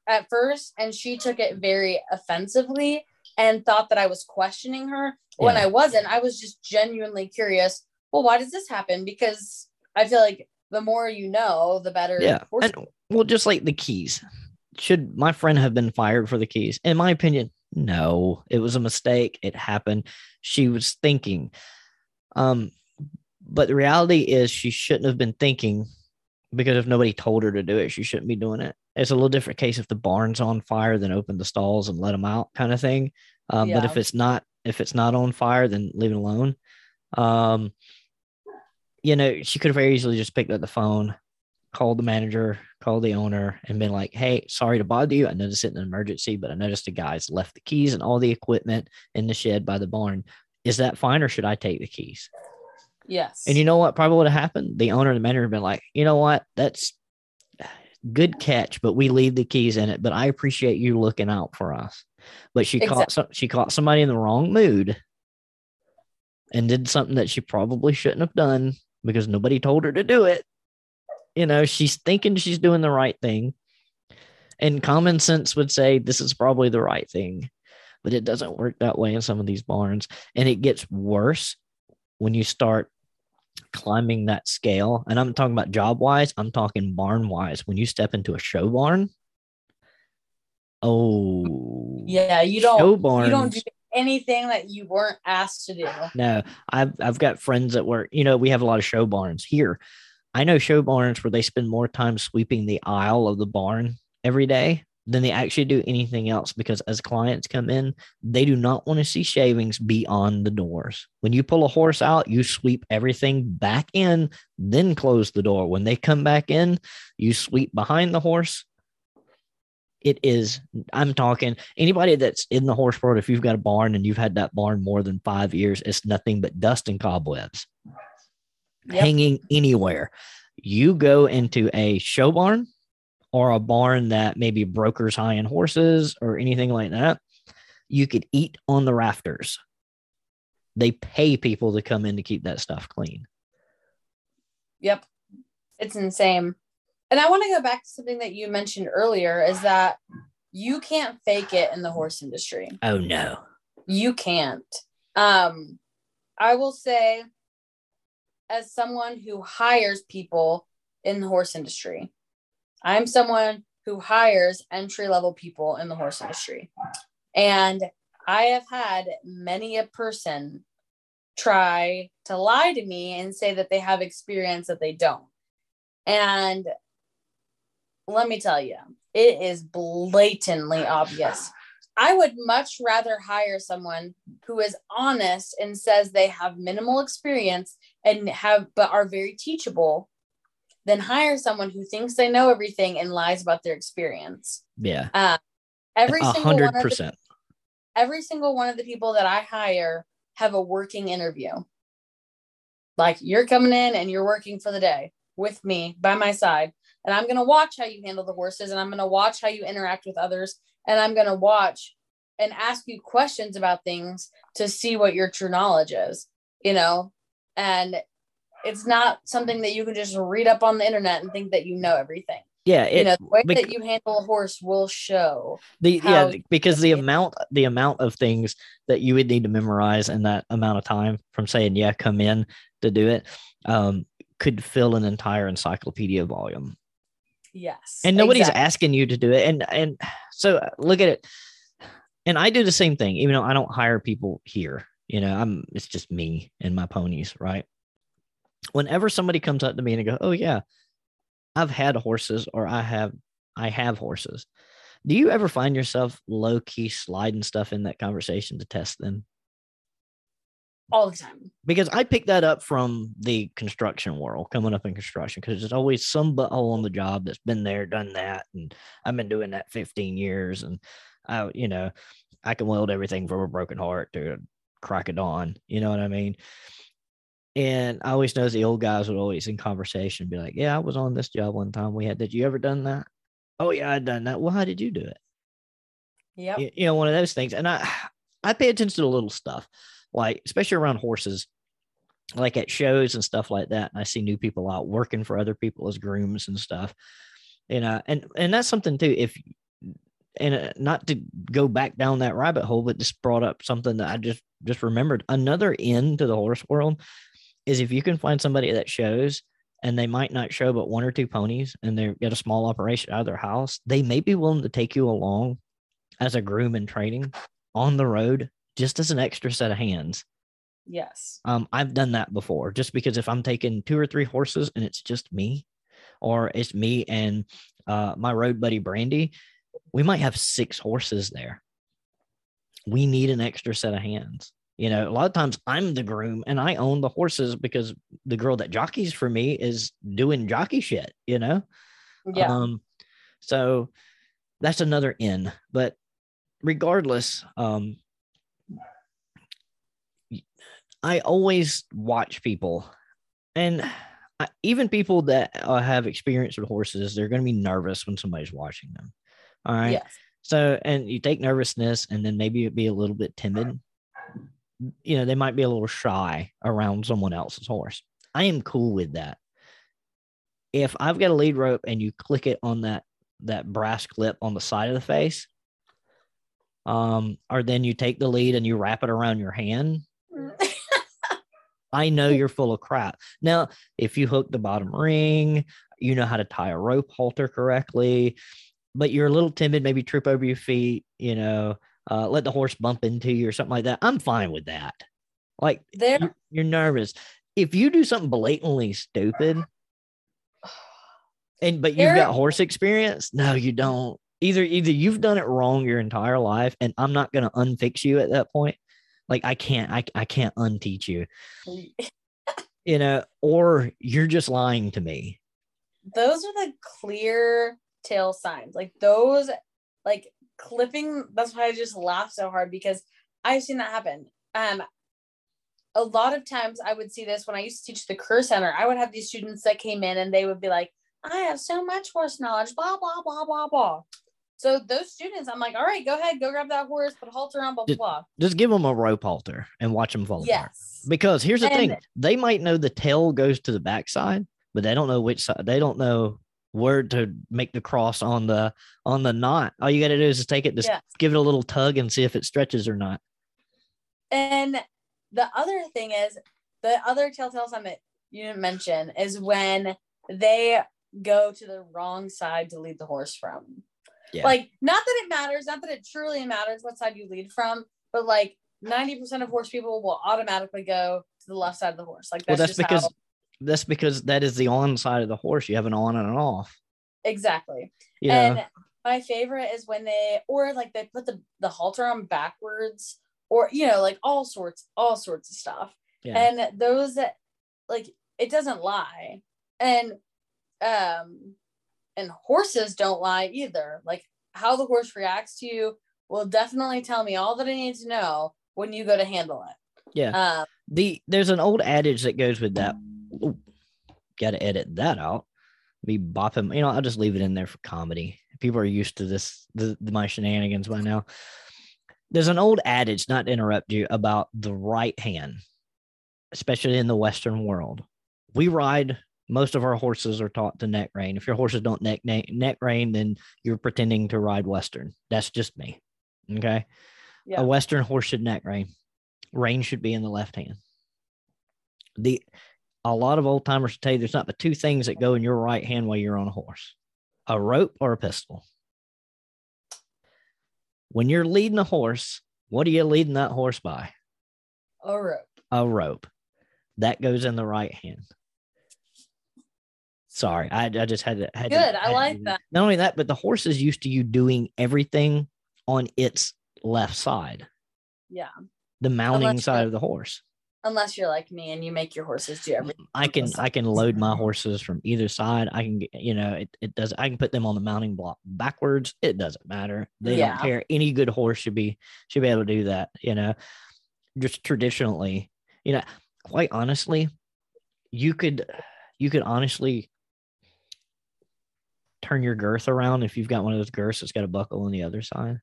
at first and she took it very offensively and thought that I was questioning her when I wasn't. I was just genuinely curious. Well, why does this happen? Because I feel like the more you know, the better. Yeah. And, well, just like the keys. Should my friend have been fired for the keys? In my opinion, no. It was a mistake. It happened. She was thinking. Um, but the reality is she shouldn't have been thinking because if nobody told her to do it, she shouldn't be doing it. It's a little different case if the barn's on fire, then open the stalls and let them out, kind of thing. Um, But if it's not, if it's not on fire, then leave it alone. Um, you know, she could have very easily just picked up the phone, called the manager, called the owner, and been like, "Hey, sorry to bother you. I noticed it in an emergency, but I noticed the guys left the keys and all the equipment in the shed by the barn. Is that fine, or should I take the keys?" yes. And you know what probably would have happened? The owner and the manager have been like, "You know what? That's good catch, but we leave the keys in it. But I appreciate you looking out for us." But she caught some, she caught somebody in the wrong mood and did something that she probably shouldn't have done because nobody told her to do it. You know, she's thinking she's doing the right thing. And common sense would say this is probably the right thing, but it doesn't work that way in some of these barns. And it gets worse when you start climbing that scale. And I'm talking about job wise, I'm talking barn wise. When you step into a show barn, oh, yeah, you don't barns. you don't do anything that you weren't asked to do. No, I've I've got friends that work. You know, we have a lot of show barns here. I know show barns where they spend more time sweeping the aisle of the barn every day than they actually do anything else because as clients come in, they do not want to see shavings beyond the doors. When you pull a horse out, you sweep everything back in, then close the door. When they come back in, you sweep behind the horse. It is, I'm talking anybody that's in the horse world, if you've got a barn and you've had that barn more than five years, it's nothing but dust and cobwebs Yep. hanging anywhere. You go into a show barn or a barn that maybe brokers high end horses or anything like that, you could eat on the rafters. They pay people to come in to keep that stuff clean. Yep. It's insane. And I want to go back to something that you mentioned earlier is that you can't fake it in the horse industry. Oh no. You can't. Um, I will say, as someone who hires people in the horse industry, I'm someone who hires entry level people in the horse industry. And I have had many a person try to lie to me and say that they have experience that they don't. And let me tell you, it is blatantly obvious. I would much rather hire someone who is honest and says they have minimal experience and have but are very teachable than hire someone who thinks they know everything and lies about their experience. Yeah. Uh, every A single hundred one of the, percent. every single one of the people that I hire have a working interview. Like you're coming in and you're working for the day with me by my side. And I'm going to watch how you handle the horses and I'm going to watch how you interact with others. And I'm going to watch and ask you questions about things to see what your true knowledge is, you know? And it's not something that you can just read up on the internet and think that you know everything. Yeah. It, you know, the way bec- that you handle a horse will show. the yeah because the amount the amount of things that you would need to memorize in that amount of time from saying yeah come in to do it um could fill an entire encyclopedia volume Yes. and nobody's exactly. asking you to do it and and so look at it and i do the same thing even though i don't hire people here you know i'm it's just me and my ponies right whenever somebody comes up to me and go oh yeah i've had horses or i have i have horses do you ever find yourself low key sliding stuff in that conversation to test them all the time. because I picked that up from the construction world, coming up in construction, because there's always some butthole on the job that's been there, done that, and I've been doing that 15 years, and I, you know, I can weld everything from a broken heart to a crack of dawn. You know what I mean? And I always notice the old guys would always in conversation be like, "Yeah, I was on this job one time. We had. Did you ever done that? Oh yeah, I done that. Well, how did you do it? Yep. y- you know one of those things and i i pay attention to the little stuff like especially around horses like at shows and stuff like that and i see new people out working for other people as grooms and stuff you know and and that's something too if and uh, not to go back down that rabbit hole, but just brought up something that I just just remembered. Another end to the horse world is if you can find somebody that shows and they might not show but one or two ponies and they've got a small operation out of their house, they may be willing to take you along as a groom in training on the road just as an extra set of hands. Yes. Um, I've done that before just because if I'm taking two or three horses and it's just me, or it's me and uh, my road buddy Brandy, we might have six horses there. We need an extra set of hands. You know, a lot of times I'm the groom and I own the horses because the girl that jockeys for me is doing jockey shit, you know? Yeah. Um, so that's another in. But regardless, um, I always watch people, and I, even people that uh, have experience with horses, they're going to be nervous when somebody's watching them. All right. yes. So, and you take nervousness and then maybe it'd be a little bit timid. You know, they might be a little shy around someone else's horse. I am cool with that. If I've got a lead rope and you click it on that that brass clip on the side of the face, um, or then you take the lead and you wrap it around your hand, I know you're full of crap. Now, if you hook the bottom ring, you know how to tie a rope halter correctly, but you're a little timid, maybe trip over your feet, you know, uh, let the horse bump into you or something like that. I'm fine with that. Like there you're, you're nervous. If you do something blatantly stupid, and but you've got horse experience, no, you don't. Either either you've done it wrong your entire life, and I'm not going to unfix you at that point. Like I can't, I, I can't unteach you, you know, or you're just lying to me. those are the clear tail signs. Like those, like clipping. That's why I just laugh so hard because I've seen that happen. Um, a lot of times I would see this when I used to teach the Cur Center. I would have these students that came in and they would be like, "I have so much horse knowledge," blah blah blah blah blah. So those students, I'm like, "All right, go ahead, go grab that horse, put halter on, blah blah blah." Just give them a rope halter and watch them fall apart. Yes. Because here's the thing: they might know the tail goes to the backside, but they don't know which side. They don't know where to make the cross on the on the knot. All you got to do is just take it, just Yes. give it a little tug, and see if it stretches or not. And the other thing is the other telltale sign that you didn't mention is when they go to the wrong side to lead the horse from. Yeah. Like, not that it matters, not that it truly matters what side you lead from, but like 90% of horse people will automatically go to the left side of the horse. Like well, that's, that's just because how, that's because that is the on side of the horse. You have an on and an off. exactly. Know, And my favorite is when they or like they put the the halter on backwards or you know like all sorts all sorts of stuff. yeah. and those that like it doesn't lie and um and horses don't lie either like how the horse reacts to you will definitely tell me all that i need to know when you go to handle it yeah. um the there's an old adage that goes with that. Got to edit that out. Be bopping. You know, I'll just leave it in there for comedy. People are used to this, the, the my shenanigans by now. There's an old adage, not to interrupt you, about the right hand, especially in the Western world. We ride. Most of our horses are taught to neck rein. If your horses don't neck neck, neck rein, then you're pretending to ride Western. That's just me. Okay. yeah A Western horse should neck rein. Rein should be in the left hand. The a lot of old timers tell you there's not the two things that go in your right hand while you're on a horse: a rope or a pistol. When you're leading a horse, what are you leading that horse by? a rope A rope. That goes in the right hand. Sorry, I, I just had to. Had to- Good, I to like do that. Not only that, but the horse is used to you doing everything on its left side, yeah the mounting side of the horse. Unless you're like me and you make your horses do everything I can I can load my horses from either side. I can you know it, it does I can put them on the mounting block backwards. It doesn't matter. They Yeah. don't care. Any good horse should be should be able to do that. You know, just traditionally, you know, quite honestly, you could you could honestly turn your girth around if you've got one of those girths that's got a buckle on the other side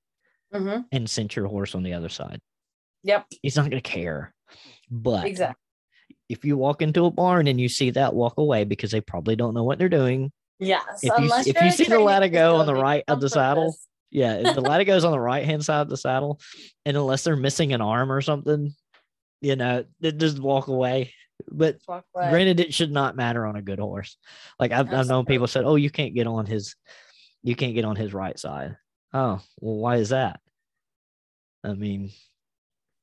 hmm and cinch your horse on the other side. yep He's not going to care. But exactly if you walk into a barn and you see that, walk away because they probably don't know what they're doing. yes If you unless if you're you see the training ladder go on the right of the saddle. Yeah, if the latigo's on the right hand side of the saddle, and unless they're missing an arm or something, you know, they just walk away. But walk away. granted, it should not matter on a good horse. Like I've, I've known people said, "Oh, you can't get on his, you can't get on his right side." Oh, well, why is that? I mean,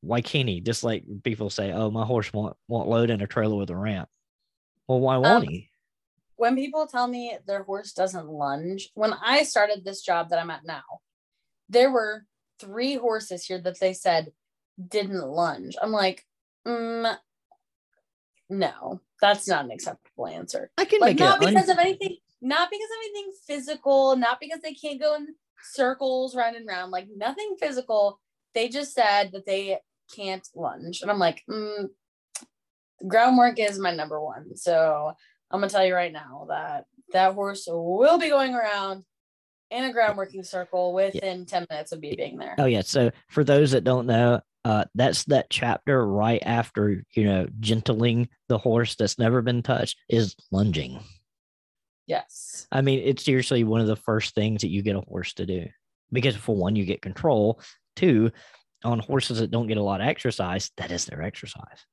why can't he? Just like people say, "Oh, my horse won't won't load in a trailer with a ramp." Well, why won't Um, he? when people tell me their horse doesn't lunge, when I started this job that I'm at now, there were three horses here that they said didn't lunge. I'm like, mm, no, that's not an acceptable answer. I can Like, make not it. un- because of anything, not because of anything physical, not because they can't go in circles round and round, like nothing physical. They just said that they can't lunge. And I'm like, mm, groundwork is my number one. So I'm gonna tell you right now that that horse will be going around in a ground working circle within 10 minutes of me being there. Oh yeah. So for those that don't know, uh, that's that chapter right after you know gentling the horse that's never been touched is lunging. Yes. I mean, it's seriously one of the first things that you get a horse to do because for one, you get control. Two, on horses that don't get a lot of exercise, that is their exercise.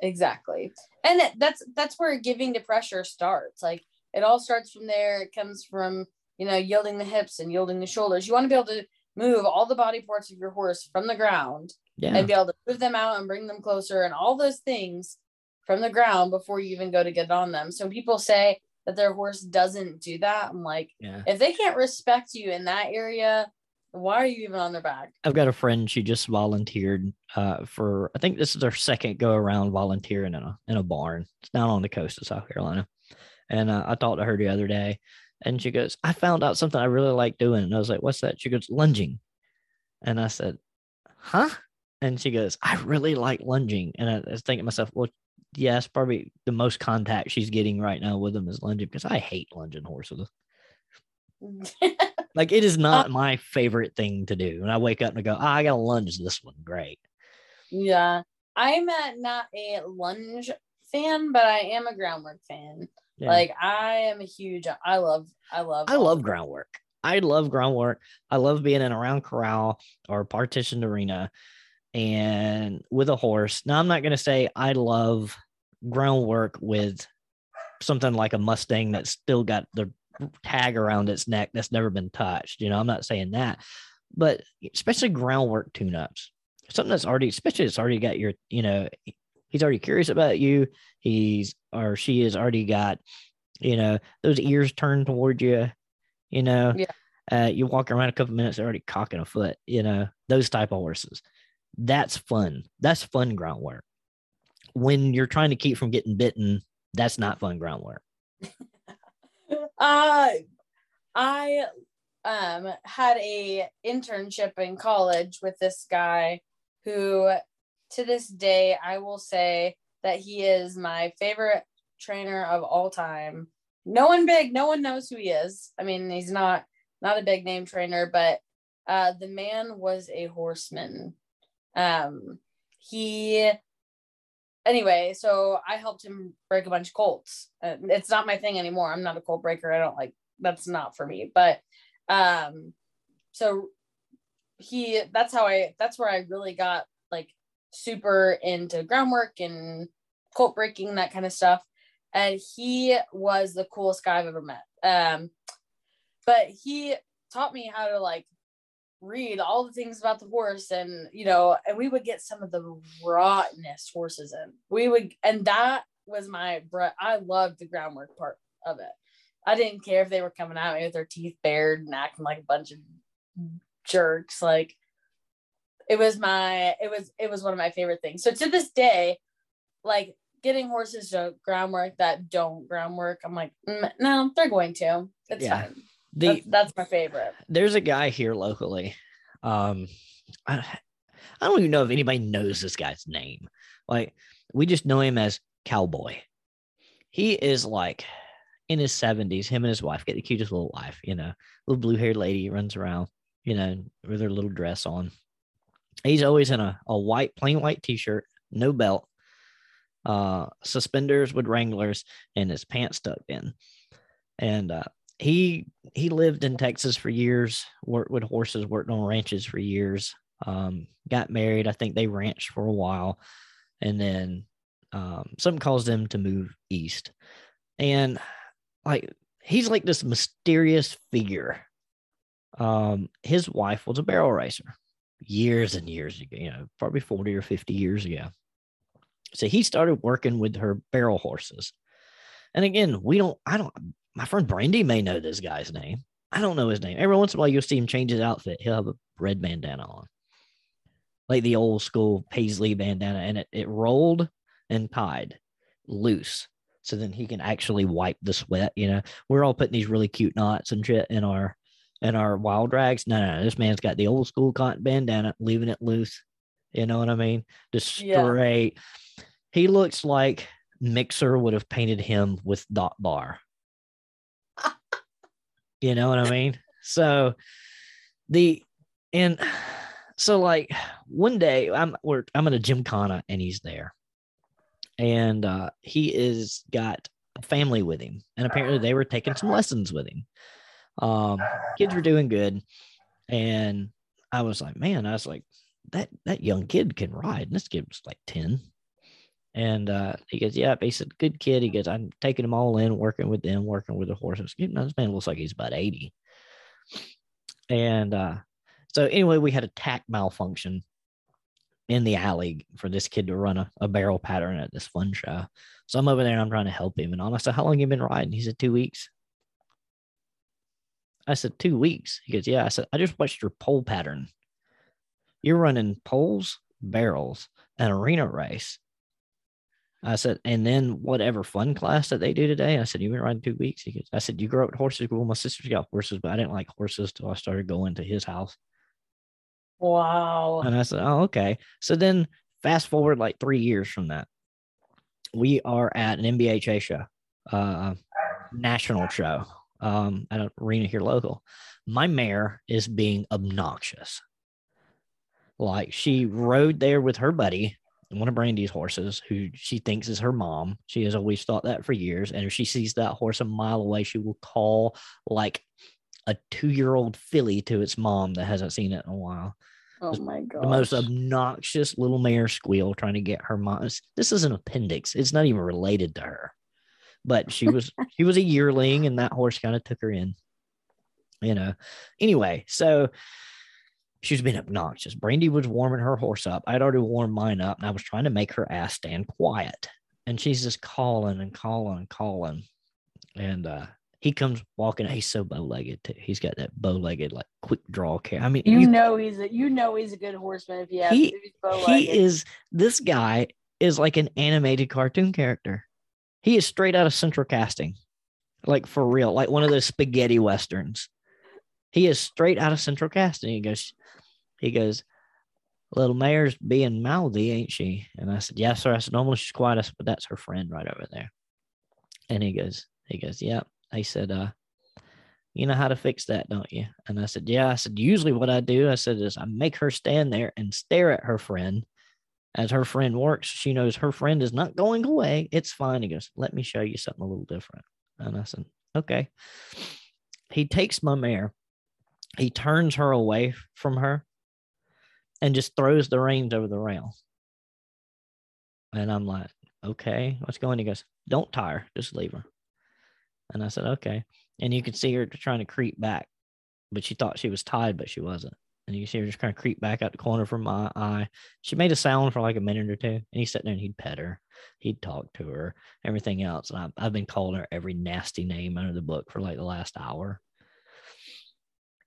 Exactly. And that- that's that's where giving to pressure starts. Like it all starts from there. It comes from, you know, yielding the hips and yielding the shoulders. You want to be able to move all the body parts of your horse from the ground Yeah. and be able to move them out and bring them closer and all those things from the ground before you even go to get on them. So people say that their horse doesn't do that, I'm like, yeah. if they can't respect you in that area, why are you even on their back? I've got a friend. She just volunteered uh, for. I think this is her second go around volunteering in a in a barn. It's down on the coast of South Carolina. And uh, I talked to her the other day, and she goes, "I found out something I really like doing." And I was like, "What's that?" She goes, "Lunging." And I said, "Huh?" And she goes, "I really like lunging." And I was thinking to myself, "Well, yes, probably the most contact she's getting right now with them is lunging because I hate lunging horses. Like it is not my favorite thing to do. And I wake up and I go, "Ah, I gotta lunge this one. Great. Yeah. I'm uh, not a lunge fan, but I am a groundwork fan. Yeah. Like I am a huge I love I love I love groundwork. I love groundwork. I love being in a round corral or partitioned arena and with a horse. Now I'm not gonna say I love groundwork with something like a Mustang that's still got the tag around its neck that's never been touched. You know, I'm not saying that, but especially groundwork tune-ups, something that's already, especially it's already got your, you know, he's already curious about you. He's or she has already got, you know, those ears turned toward you. You know, Yeah. uh, you walk around a couple minutes, they're already cocking a foot. You know, those type of horses. That's fun. That's fun groundwork. When you're trying to keep from getting bitten, that's not fun groundwork. Uh I um had a internship in college with this guy who to this day I will say that he is my favorite trainer of all time. No one big, no one knows who he is. I mean, he's not not a big name trainer, but uh the man was a horseman. Um he anyway, so I helped him break a bunch of colts. Uh, it's not my thing anymore. I'm not a colt breaker. I don't like that's not for me. But um, so he that's how I that's where I really got like super into groundwork and colt breaking that kind of stuff. And he was the coolest guy I've ever met. Um, but he taught me how to like read all the things about the horse and you know and we would get some of the rottenest horses in. We would and that was my i loved the groundwork part of it. I didn't care if they were coming at me with their teeth bared and acting like a bunch of jerks. Like it was my it was it was one of my favorite things. So to this day like getting horses to groundwork that don't groundwork i'm like mm, no they're going to. It's Yeah. fine The that's, that's my favorite there's a guy here locally. Um, I, I don't even know if anybody knows this guy's name. Like, we just know him as Cowboy. He is like in his 70s. Him and his wife get the cutest little wife, you know, little blue haired lady runs around, you know, with her little dress on. He's always in a, a white, plain white t shirt, no belt, uh, suspenders with Wranglers, and his pants tucked in. And uh, he he lived in Texas for years, worked with horses, worked on ranches for years. Um, got married. I think they ranched for a while, and then um, something caused them to move east. And like he's like this mysterious figure. Um, his wife was a barrel racer years and years ago, you know, probably 40 or 50 years ago. So he started working with her barrel horses. And again, we don't, I don't, my friend Brandy may know this guy's name. I don't know his name. Every once in a while, you'll see him change his outfit. He'll have a red bandana on, like the old school paisley bandana, and it, it rolled and tied loose. So then he can actually wipe the sweat. You know, we're all putting these really cute knots and shit in our in our wild rags. No, no, no, this man's got the old school cotton bandana, leaving it loose. You know what I mean? Just straight. Yeah. He looks like Mixer would have painted him with dot bar. You know what I mean? So the and so like one day I'm we're I'm at a gymkhana and he's there. And uh he is got a family with him. And apparently they were taking some lessons with him. Um kids were doing good. And I was like, man, I was like, that that young kid can ride. And this kid was like 10. And uh, he goes, Yeah, he said, good kid. He goes, I'm taking them all in, working with them, working with the horses. You know, this man looks like he's about 80. And uh, so, anyway, we had a tack malfunction in the alley for this kid to run a, a, barrel pattern at this fun show. So I'm over there and I'm trying to help him. And I said, How long you been riding? He said, Two weeks. I said, Two weeks. He goes, Yeah. I said, I just watched your pole pattern. You're running poles, barrels, an arena race I said, and then whatever fun class that they do today, I said, you've been riding two weeks. He goes, I said, you grew up with horses. Well, my sister's got horses, but I didn't like horses till I started going to his house. Wow. And I said, oh, okay. So then fast forward like three years from that, we are at an NBHA show, uh, national show um, at an arena here local. My mare is being obnoxious. Like she rode there with her buddy one of Brandy's horses, who she thinks is her mom. She has always thought that for years. And if she sees that horse a mile away, she will call like a two year old filly to its mom that hasn't seen it in a while. Oh my god! The most obnoxious little mare squeal trying to get her mom. This is an appendix. It's not even related to her, but she was she was a yearling, and that horse kind of took her in. You know. Anyway, so she was being obnoxious. Brandy was warming her horse up. I'd already warmed mine up, and I was trying to make her ass stand quiet. And she's just calling and calling and calling. And uh, he comes walking. He's so bow legged too. He's got that bow legged, like quick draw care. I mean, you, you, know he's a you know he's a good horseman if he has. He, he is. This guy is like an animated cartoon character. He is straight out of Central Casting, like for real, like one of those spaghetti westerns. He is straight out of Central Casting. He goes, he goes, little mare's being mouthy, ain't she? And I said, yes, sir. I said, normally she's quiet. But that's her friend right over there. And he goes, he goes, yep. Yeah. He said, uh, you know how to fix that, don't you? And I said, yeah. I said, usually what I do, I said, is I make her stand there and stare at her friend. As her friend works, she knows her friend is not going away. It's fine. He goes, let me show you something a little different. And I said, okay. He takes my mare. He turns her away from her and just throws the reins over the rail. And I'm like, okay, what's going? He goes, don't tire, just leave her. And I said, okay. And you could see her trying to creep back, but she thought she was tied, but she wasn't. And you see her just kind of creep back out the corner from my eye. She made a sound for like a minute or two, and he'd sit there and he'd pet her, he'd talk to her, everything else. And I've, I've been calling her every nasty name under the book for like the last hour.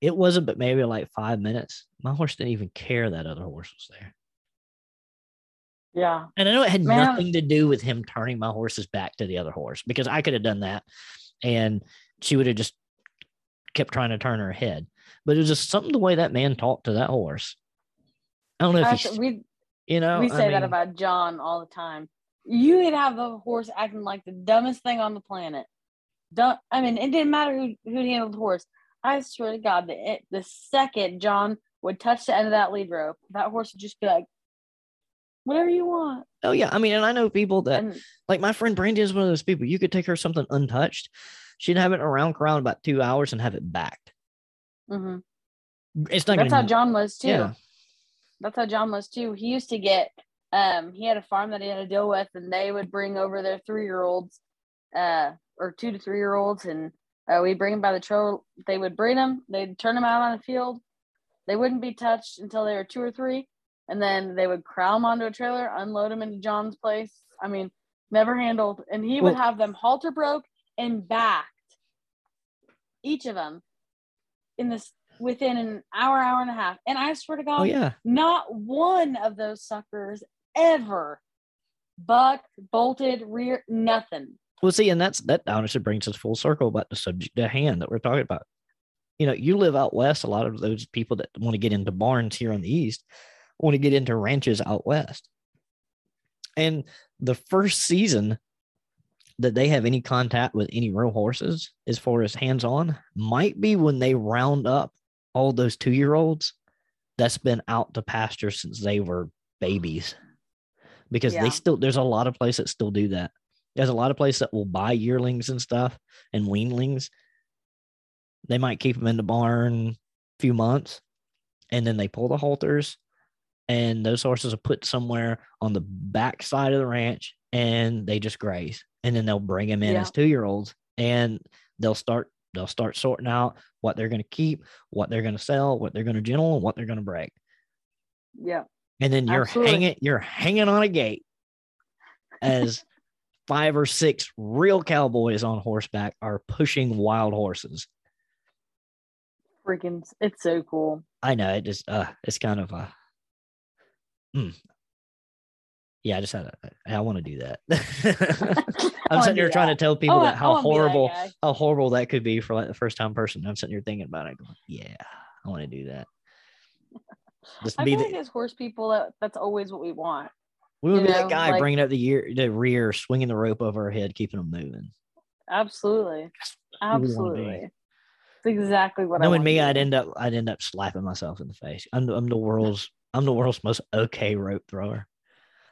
It wasn't, but maybe like five minutes. My horse didn't even care that other horse was there. Yeah. And I know it had Man. nothing to do with him turning my horse's back to the other horse because I could have done that and she would have just kept trying to turn her head. But it was just something the way that man talked to that horse. I don't know if he's, we, you know, we say I mean, that about John all the time. You would have a horse acting like the dumbest thing on the planet. Dumb, I mean, it didn't matter who who handled the horse. I swear to God, the it, the second John would touch the end of that lead rope, that horse would just be like, "Whatever you want." Oh yeah, I mean, and I know people that and, like my friend Brandy is one of those people. You could take her something untouched, She'd have it around around about two hours and have it backed. hmm It's not That's how. John was too. yeah. That's how John was too. He used to get um he had a farm that he had to deal with and they would bring over their three year olds uh or two to three year olds and uh, we'd bring them by the trail. They would bring them they'd turn them out on the field. They wouldn't be touched until they were two or three. And then they would crowd them onto a trailer unload them into john's place. I mean never handled. And he would have them halter broke and backed each of them in this within an hour hour and a half. And i swear to god Oh yeah. not one of those suckers ever bucked, bolted, rear, nothing. Well, see, and that's that honestly brings us full circle about the subject at hand that we're talking about. You know, you live out west. A lot of those people that want to get into barns here on the east want to get into ranches out west. And the first season that they have any contact with any real horses, as far as hands on, might be when they round up all those two year olds that's been out to pasture since they were babies. Because Yeah. they still, there's a lot of places that still do that. There's a lot of places that will buy yearlings and stuff and weanlings. They might keep them in the barn a few months and then they pull the halters and those horses are put somewhere on the back side of the ranch and they just graze and then they'll bring them in Yeah. as two year olds and they'll start they'll start sorting out what they're going to keep what they're going to sell what they're going to gentle and what they're going to break Yeah. and then you're Absolutely. hanging you're hanging on a gate as five or six real cowboys on horseback are pushing wild horses Freaking, it's so cool. i know it just uh it's kind of uh mm. yeah i just had a, i want to do that i'm sitting here trying to tell people I that how wanna that horrible how horrible that could be for like the first time person i'm sitting here thinking about it going yeah i want to do that just I be feel the, like as horse people, that, that's always what we want. We would you be that guy like- bringing up the year the rear swinging the rope over our head keeping them moving Absolutely. who we wanna be. Absolutely. It's exactly what I knowing me, I'd end up I'd end up slapping myself in the face. I'm the, I'm the world's I'm the world's most okay rope thrower.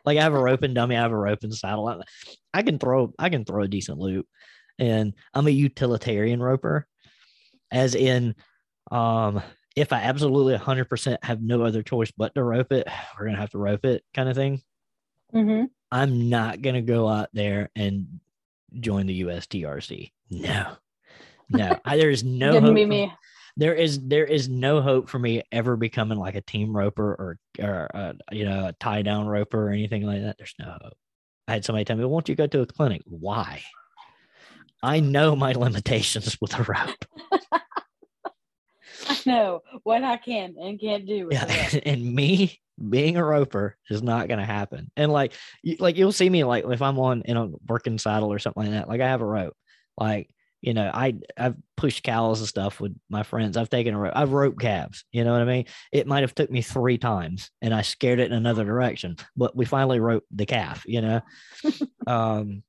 Like I have a rope and dummy, I have a rope and saddle. I, I can throw I can throw a decent loop, and I'm a utilitarian roper, as in, um, if I absolutely 100% have no other choice but to rope it, we're gonna have to rope it, kind of thing. Mhm. I'm not gonna go out there and join the USTRC. No, no, I, there is no hope for- me. there is there is no hope for me ever becoming like a team roper or or uh, you know a tie down roper or anything like that. There's no hope. I had somebody tell me, "Won't you go to a clinic?" Why? I know my limitations with a rope. I know what I can and can't do. With Yeah, and me being a roper is not going to happen. And like, you, like you'll see me like if I'm on in a working saddle or something like that. Like I have a rope. Like you know, I I've pushed cows and stuff with my friends. I've taken a rope. I've roped calves. You know what I mean? It might have took me three times, and I scared it in another direction. But we finally roped the calf. You know, um,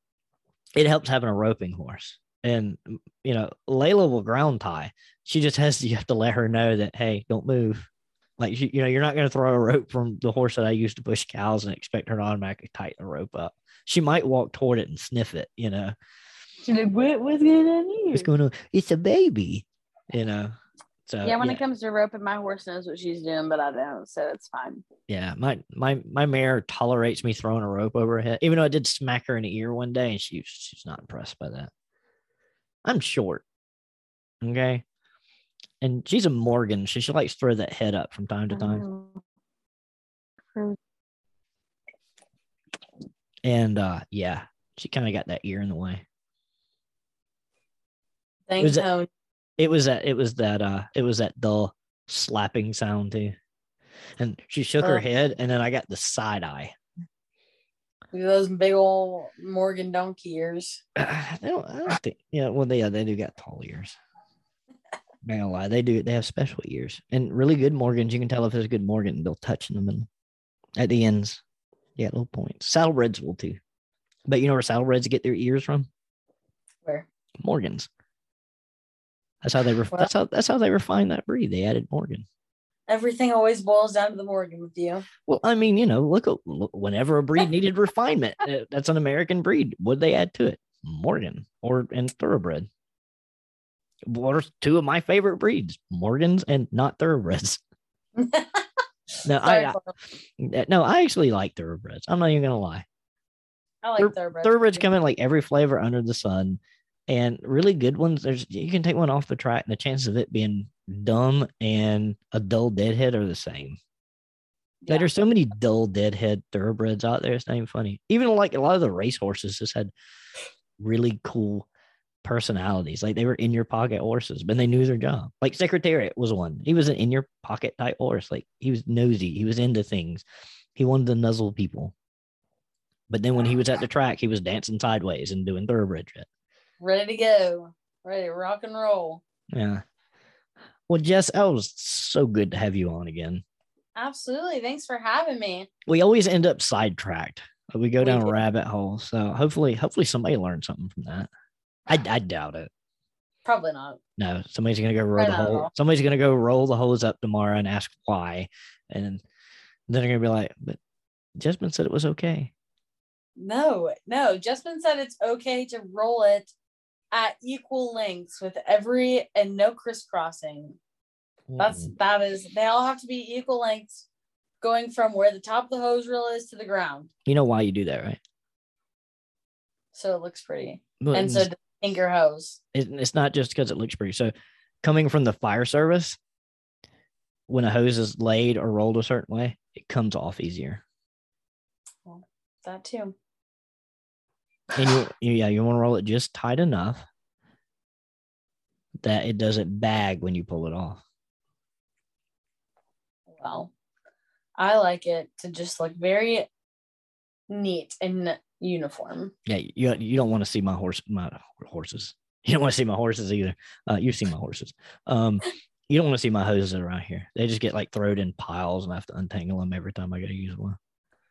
it helps having a roping horse. And you know, Layla will ground tie. She just has to, you have to let her know that hey, don't move. Like you, you know, you're not going to throw a rope from the horse that I used to push cows and expect her to automatically tighten the rope up. She might walk toward it and sniff it. You know, She's like, what, what's going on here? what's going on? It's a baby. You know. So yeah, when it comes to roping, my horse knows what she's doing, but I don't, so it's fine. yeah, my my my mare tolerates me throwing a rope over her head, even though I did smack her in the ear one day, and she she's not impressed by that. I'm short, okay, and she's a Morgan. She, she likes to throw that head up from time to time. Oh. And uh yeah, she kind of got that ear in the way. Thanks, Was it- Tony. It was that it was that uh it was that dull slapping sound too. And she shook her head and then I got the side eye. Those big old Morgan donkey ears. I don't, I don't think yeah, well they yeah, they do got tall ears. Not gonna lie, they do they have special ears. And really good Morgans, you can tell if it's a good Morgan, they'll touch in the middle. At the ends. Yeah, little points. Saddlebreds will too. But you know where saddlebreds get their ears from? Where? Morgans. That's how they ref- Well- that's how that's how they refined that breed. They added Morgan. Everything always boils down to the Morgan with you. Well, I mean, you know, look, look whenever a breed needed refinement, uh, that's an American breed. Would they add to it? Morgan or and thoroughbred. What are two of my favorite breeds? Morgans and not thoroughbreds. no, Sorry, I, I no, I actually like thoroughbreds. I'm not even gonna lie. I like Thor- thoroughbreds. Thoroughbreds come in like every flavor under the sun, and really good ones. There's you can take one off the track, and the chances of it being dumb and a dull deadhead are the same. Like, Yeah. there's so many dull deadhead thoroughbreds out there. It's not even funny. Even like a lot of the race horses just had really cool personalities. Like they were in your pocket horses, but they knew their job. Like Secretariat was one. He was an in your pocket type horse. Like he was nosy. He was into things. He wanted to nuzzle people. But then when he was at the track, he was dancing sideways and doing thoroughbred shit. Ready to go. Ready to rock and roll. Yeah. Well, Jess, that was so good to have you on again. Absolutely. Thanks for having me. we always end up sidetracked. We go We down a rabbit hole. So hopefully, hopefully somebody learned something from that. I, I doubt it. Probably not. No, somebody's gonna go roll I the hole. Somebody's gonna go roll the hose up tomorrow and ask why, and then they're gonna be like, "But Jessamyn said it was okay." No, no. Justin said it's okay to roll it at equal lengths with every and no crisscrossing. That's Mm-mm. that is they all have to be equal lengths going from where the top of the hose reel is to the ground. you know why you do that, right? So it looks pretty. Well, and so finger hose. it- it's not just because it looks pretty. So, coming from the fire service, when a hose is laid or rolled a certain way, it comes off easier. That too. and you, you yeah you want to roll it just tight enough that it doesn't bag when you pull it off Well, I like it to just look very neat and uniform. yeah you, you don't want to see my horse my horses. You don't want to see my horses either. Uh you see my horses. Um you don't want to see my hoses around here. They just get like thrown in piles and i have to untangle them every time i gotta use one.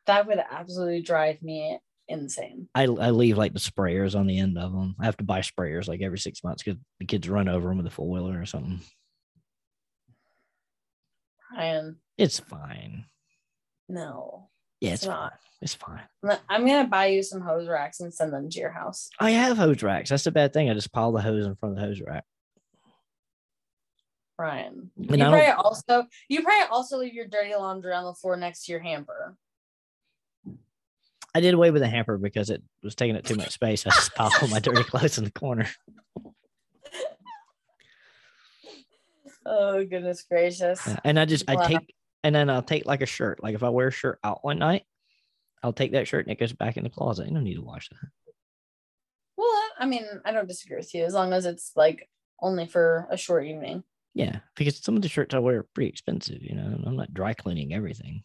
That would absolutely drive me insane. I, I leave like the sprayers on the end of them i have to buy sprayers like every six months because the kids run over them with a four wheeler or something. Ryan, it's fine. No. Yeah It's it's, not. it's fine I'm gonna buy you some hose racks and send them to your house. I have hose racks. That's the bad thing. I just pile the hose in front of the hose rack. Ryan. And you probably also you probably also leave your dirty laundry on the floor next to your hamper. I did away with the hamper because it was taking up too much space. I just piled all my dirty clothes in the corner. Oh goodness gracious. And I just I take and then I'll take like a shirt. Like if I wear a shirt out one night, I'll take that shirt and it goes back in the closet. You don't need to wash that. Well, I mean, I don't disagree with you as long as it's like only for a short evening. Yeah, because some of the shirts I wear are pretty expensive. You know, I'm not dry cleaning everything.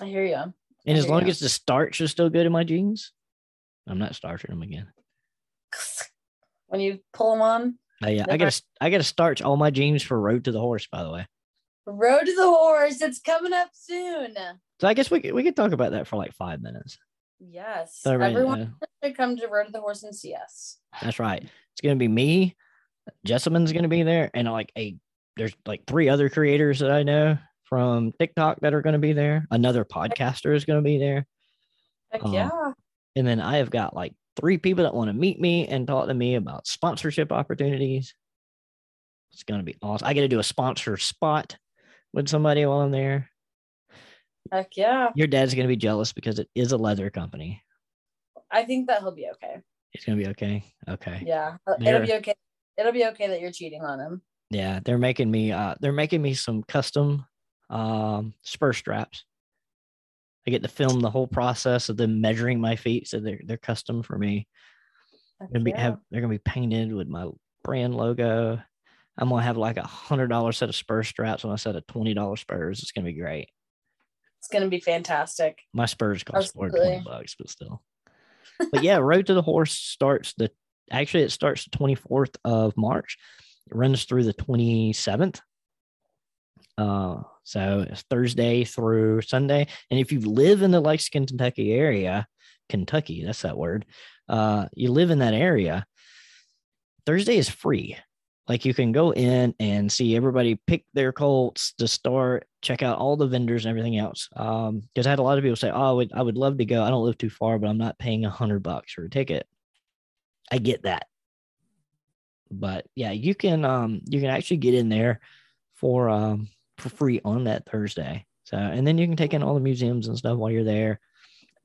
I hear you. And as long ya. as the starch is still good in my jeans, I'm not starching them again. When you pull them on, I, uh, I gotta I gotta starch all my jeans for Road to the Horse. By the way. Road to the horse. It's coming up soon. So I guess we could, we could talk about that for like five minutes. Yes, So, right, everyone uh, should come to road to the horse and see us. that's right. It's gonna be me. Jessamyn's gonna be there, and like a there's like three other creators that I know from TikTok that are gonna be there. Another podcaster is gonna be there, Heck Um, yeah. and then I have got like three people that want to meet me and talk to me about sponsorship opportunities. It's gonna be awesome. I get to do a sponsor spot with somebody while I'm there. Heck yeah. Your dad's gonna be jealous because it is a leather company. I think that he'll be okay. It's gonna be okay. Okay. Yeah. There- It'll be okay. It'll be okay that you're cheating on him. Yeah, they're making me uh they're making me some custom um spur straps. I get to film the whole process of them measuring my feet, so they're they're custom for me. Gonna be yeah. have they're gonna be painted with my brand logo. I'm gonna have like a hundred dollar set of spur straps and a set of twenty dollar spurs. It's gonna be great. It's gonna be fantastic. My spurs cost more than twenty bucks, but still. But yeah, Road to the Horse starts the actually it starts the 24th of March. It runs through the 27th. Uh, so it's Thursday through Sunday. And if you live in the Lexington, Kentucky area, Kentucky, that's that word. Uh, you live in that area, Thursday is free. Like you can go in and see everybody pick their colts to start, check out all the vendors and everything else. Um, because I had a lot of people say, "Oh, I would, I would love to go. I don't live too far, but I'm not paying a hundred bucks for a ticket." I get that. But yeah, you can um you can actually get in there for um for free on that Thursday. So and then you can take in all the museums and stuff while you're there.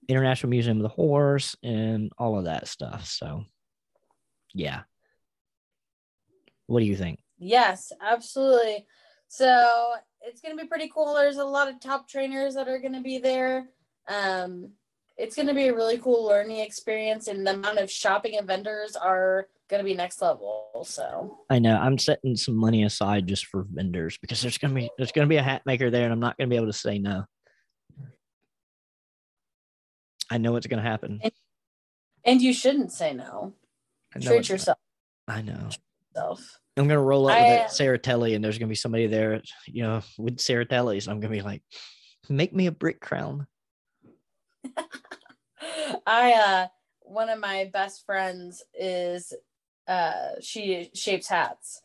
International Museum of the Horse and all of that stuff. So yeah. What do you think? Yes, absolutely. So it's going to be pretty cool. There's a lot of top trainers that are going to be there. Um, it's going to be a really cool learning experience, and the amount of shopping and vendors are going to be next level. So I know I'm setting some money aside just for vendors because there's going to be there's going to be a hat maker there, and I'm not going to be able to say no. I know it's going to happen. And, and you shouldn't say no. Treat yourself. I know. Yourself. I'm gonna roll up I, with Serratelli, and there's gonna be somebody there, you know, with Serratellis. I'm gonna be like, make me a brick crown. I uh one of my best friends is uh she shapes hats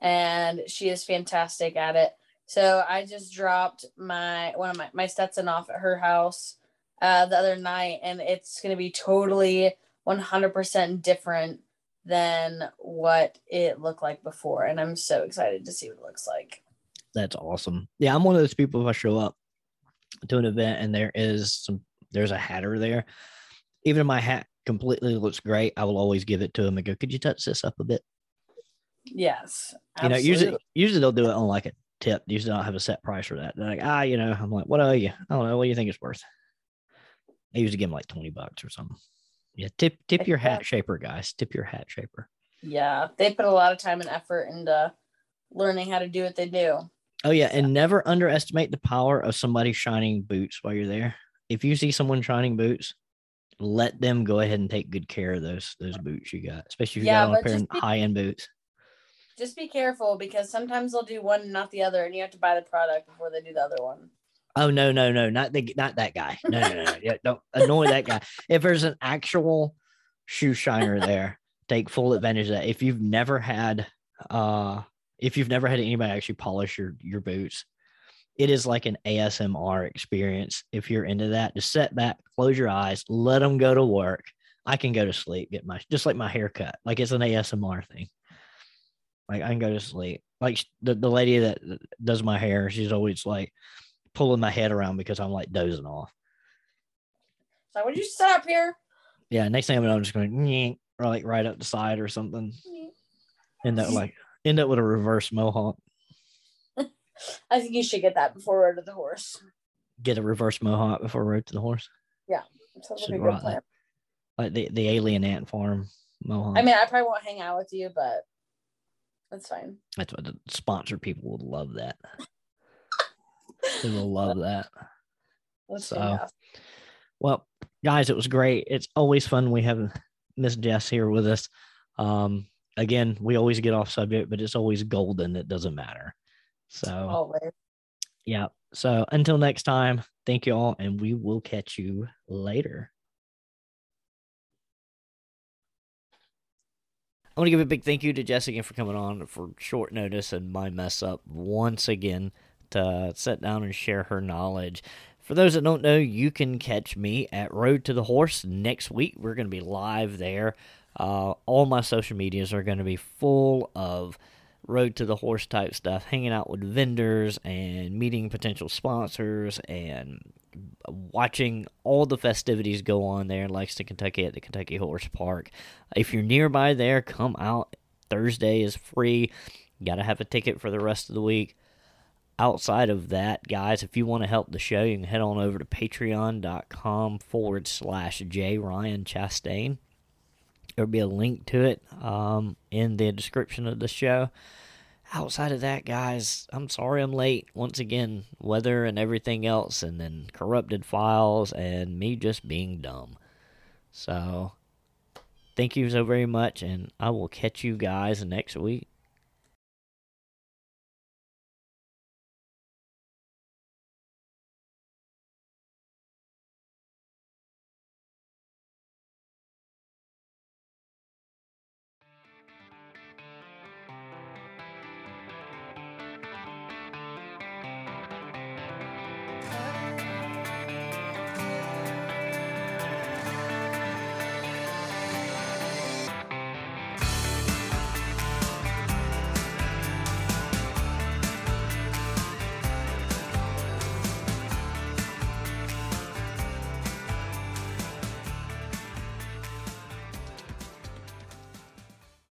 and she is fantastic at it. So I just dropped my one of my, my Stetson off at her house uh the other night and it's gonna be totally 100% different than what it looked like before. And I'm so excited to see what it looks like. That's awesome. Yeah, I'm one of those people if I show up to an event and there is some there's a hatter there. Even if my hat completely looks great, I will always give it to him and go, Could you touch this up a bit? Yes. Absolutely. You know, usually usually they'll do it on like a tip. Usually don't have a set price for that. They're like, ah, you know, I'm like, what are you? I don't know. What do you think it's worth? I usually give them like 20 bucks or something. Yeah, tip tip your hat shaper, guys. Tip your hat shaper. Yeah, they put a lot of time and effort into learning how to do what they do. Oh yeah, and never underestimate the power of somebody shining boots while you're there. If you see someone shining boots, let them go ahead and take good care of those those boots you got, especially if you yeah, got on a pair of high end boots. Just be careful because sometimes they'll do one and not the other, and you have to buy the product before they do the other one. Oh no, no, no, not the not that guy. No, no, no. Yeah, don't annoy that guy. If there's an actual shoe shiner there, take full advantage of that. If you've never had uh if you've never had anybody actually polish your your boots, it is like an ASMR experience. If you're into that, just sit back, close your eyes, let them go to work. I can go to sleep, get my just like my haircut, like it's an ASMR thing. Like I can go to sleep. Like the, the lady that does my hair, she's always like, pulling my head around because I'm like dozing off. So would you sit up here? Yeah, next thing I know, I'm just going or like right up the side or something. End up like end up with a reverse mohawk. I think you should get that before Road to the Horse. Get a reverse mohawk before Road to the Horse. Yeah, sounds like a good plan. Like the, the alien ant farm mohawk. I mean, I probably won't hang out with you, but that's fine. That's what the sponsor people would love that. They will love that. That's so, well, guys, it was great. It's always fun. We have Miss Jess here with us. Um, again, we always get off subject, but it's always golden. It doesn't matter. So, always. yeah. So until next time, thank you all, and we will catch you later. I want to give a big thank you to Jess again for coming on for short notice and my mess up once again to sit down and share her knowledge. For those that don't know, you can catch me at Road to the Horse next week. We're going to be live there. Uh, all my social medias are going to be full of Road to the Horse type stuff, hanging out with vendors and meeting potential sponsors and watching all the festivities go on there in Lexington, Kentucky at the Kentucky Horse Park. If you're nearby there, come out. Thursday is free. Got to have a ticket for the rest of the week outside of that, guys, if you want to help the show, you can head on over to patreon.com forward slash J Ryan Chastain. There'll be a link to it um, in the description of the show. Outside of that, guys, I'm sorry I'm late. Once again, weather and everything else, and then corrupted files, and me just being dumb. So, thank you so very much, and I will catch you guys next week.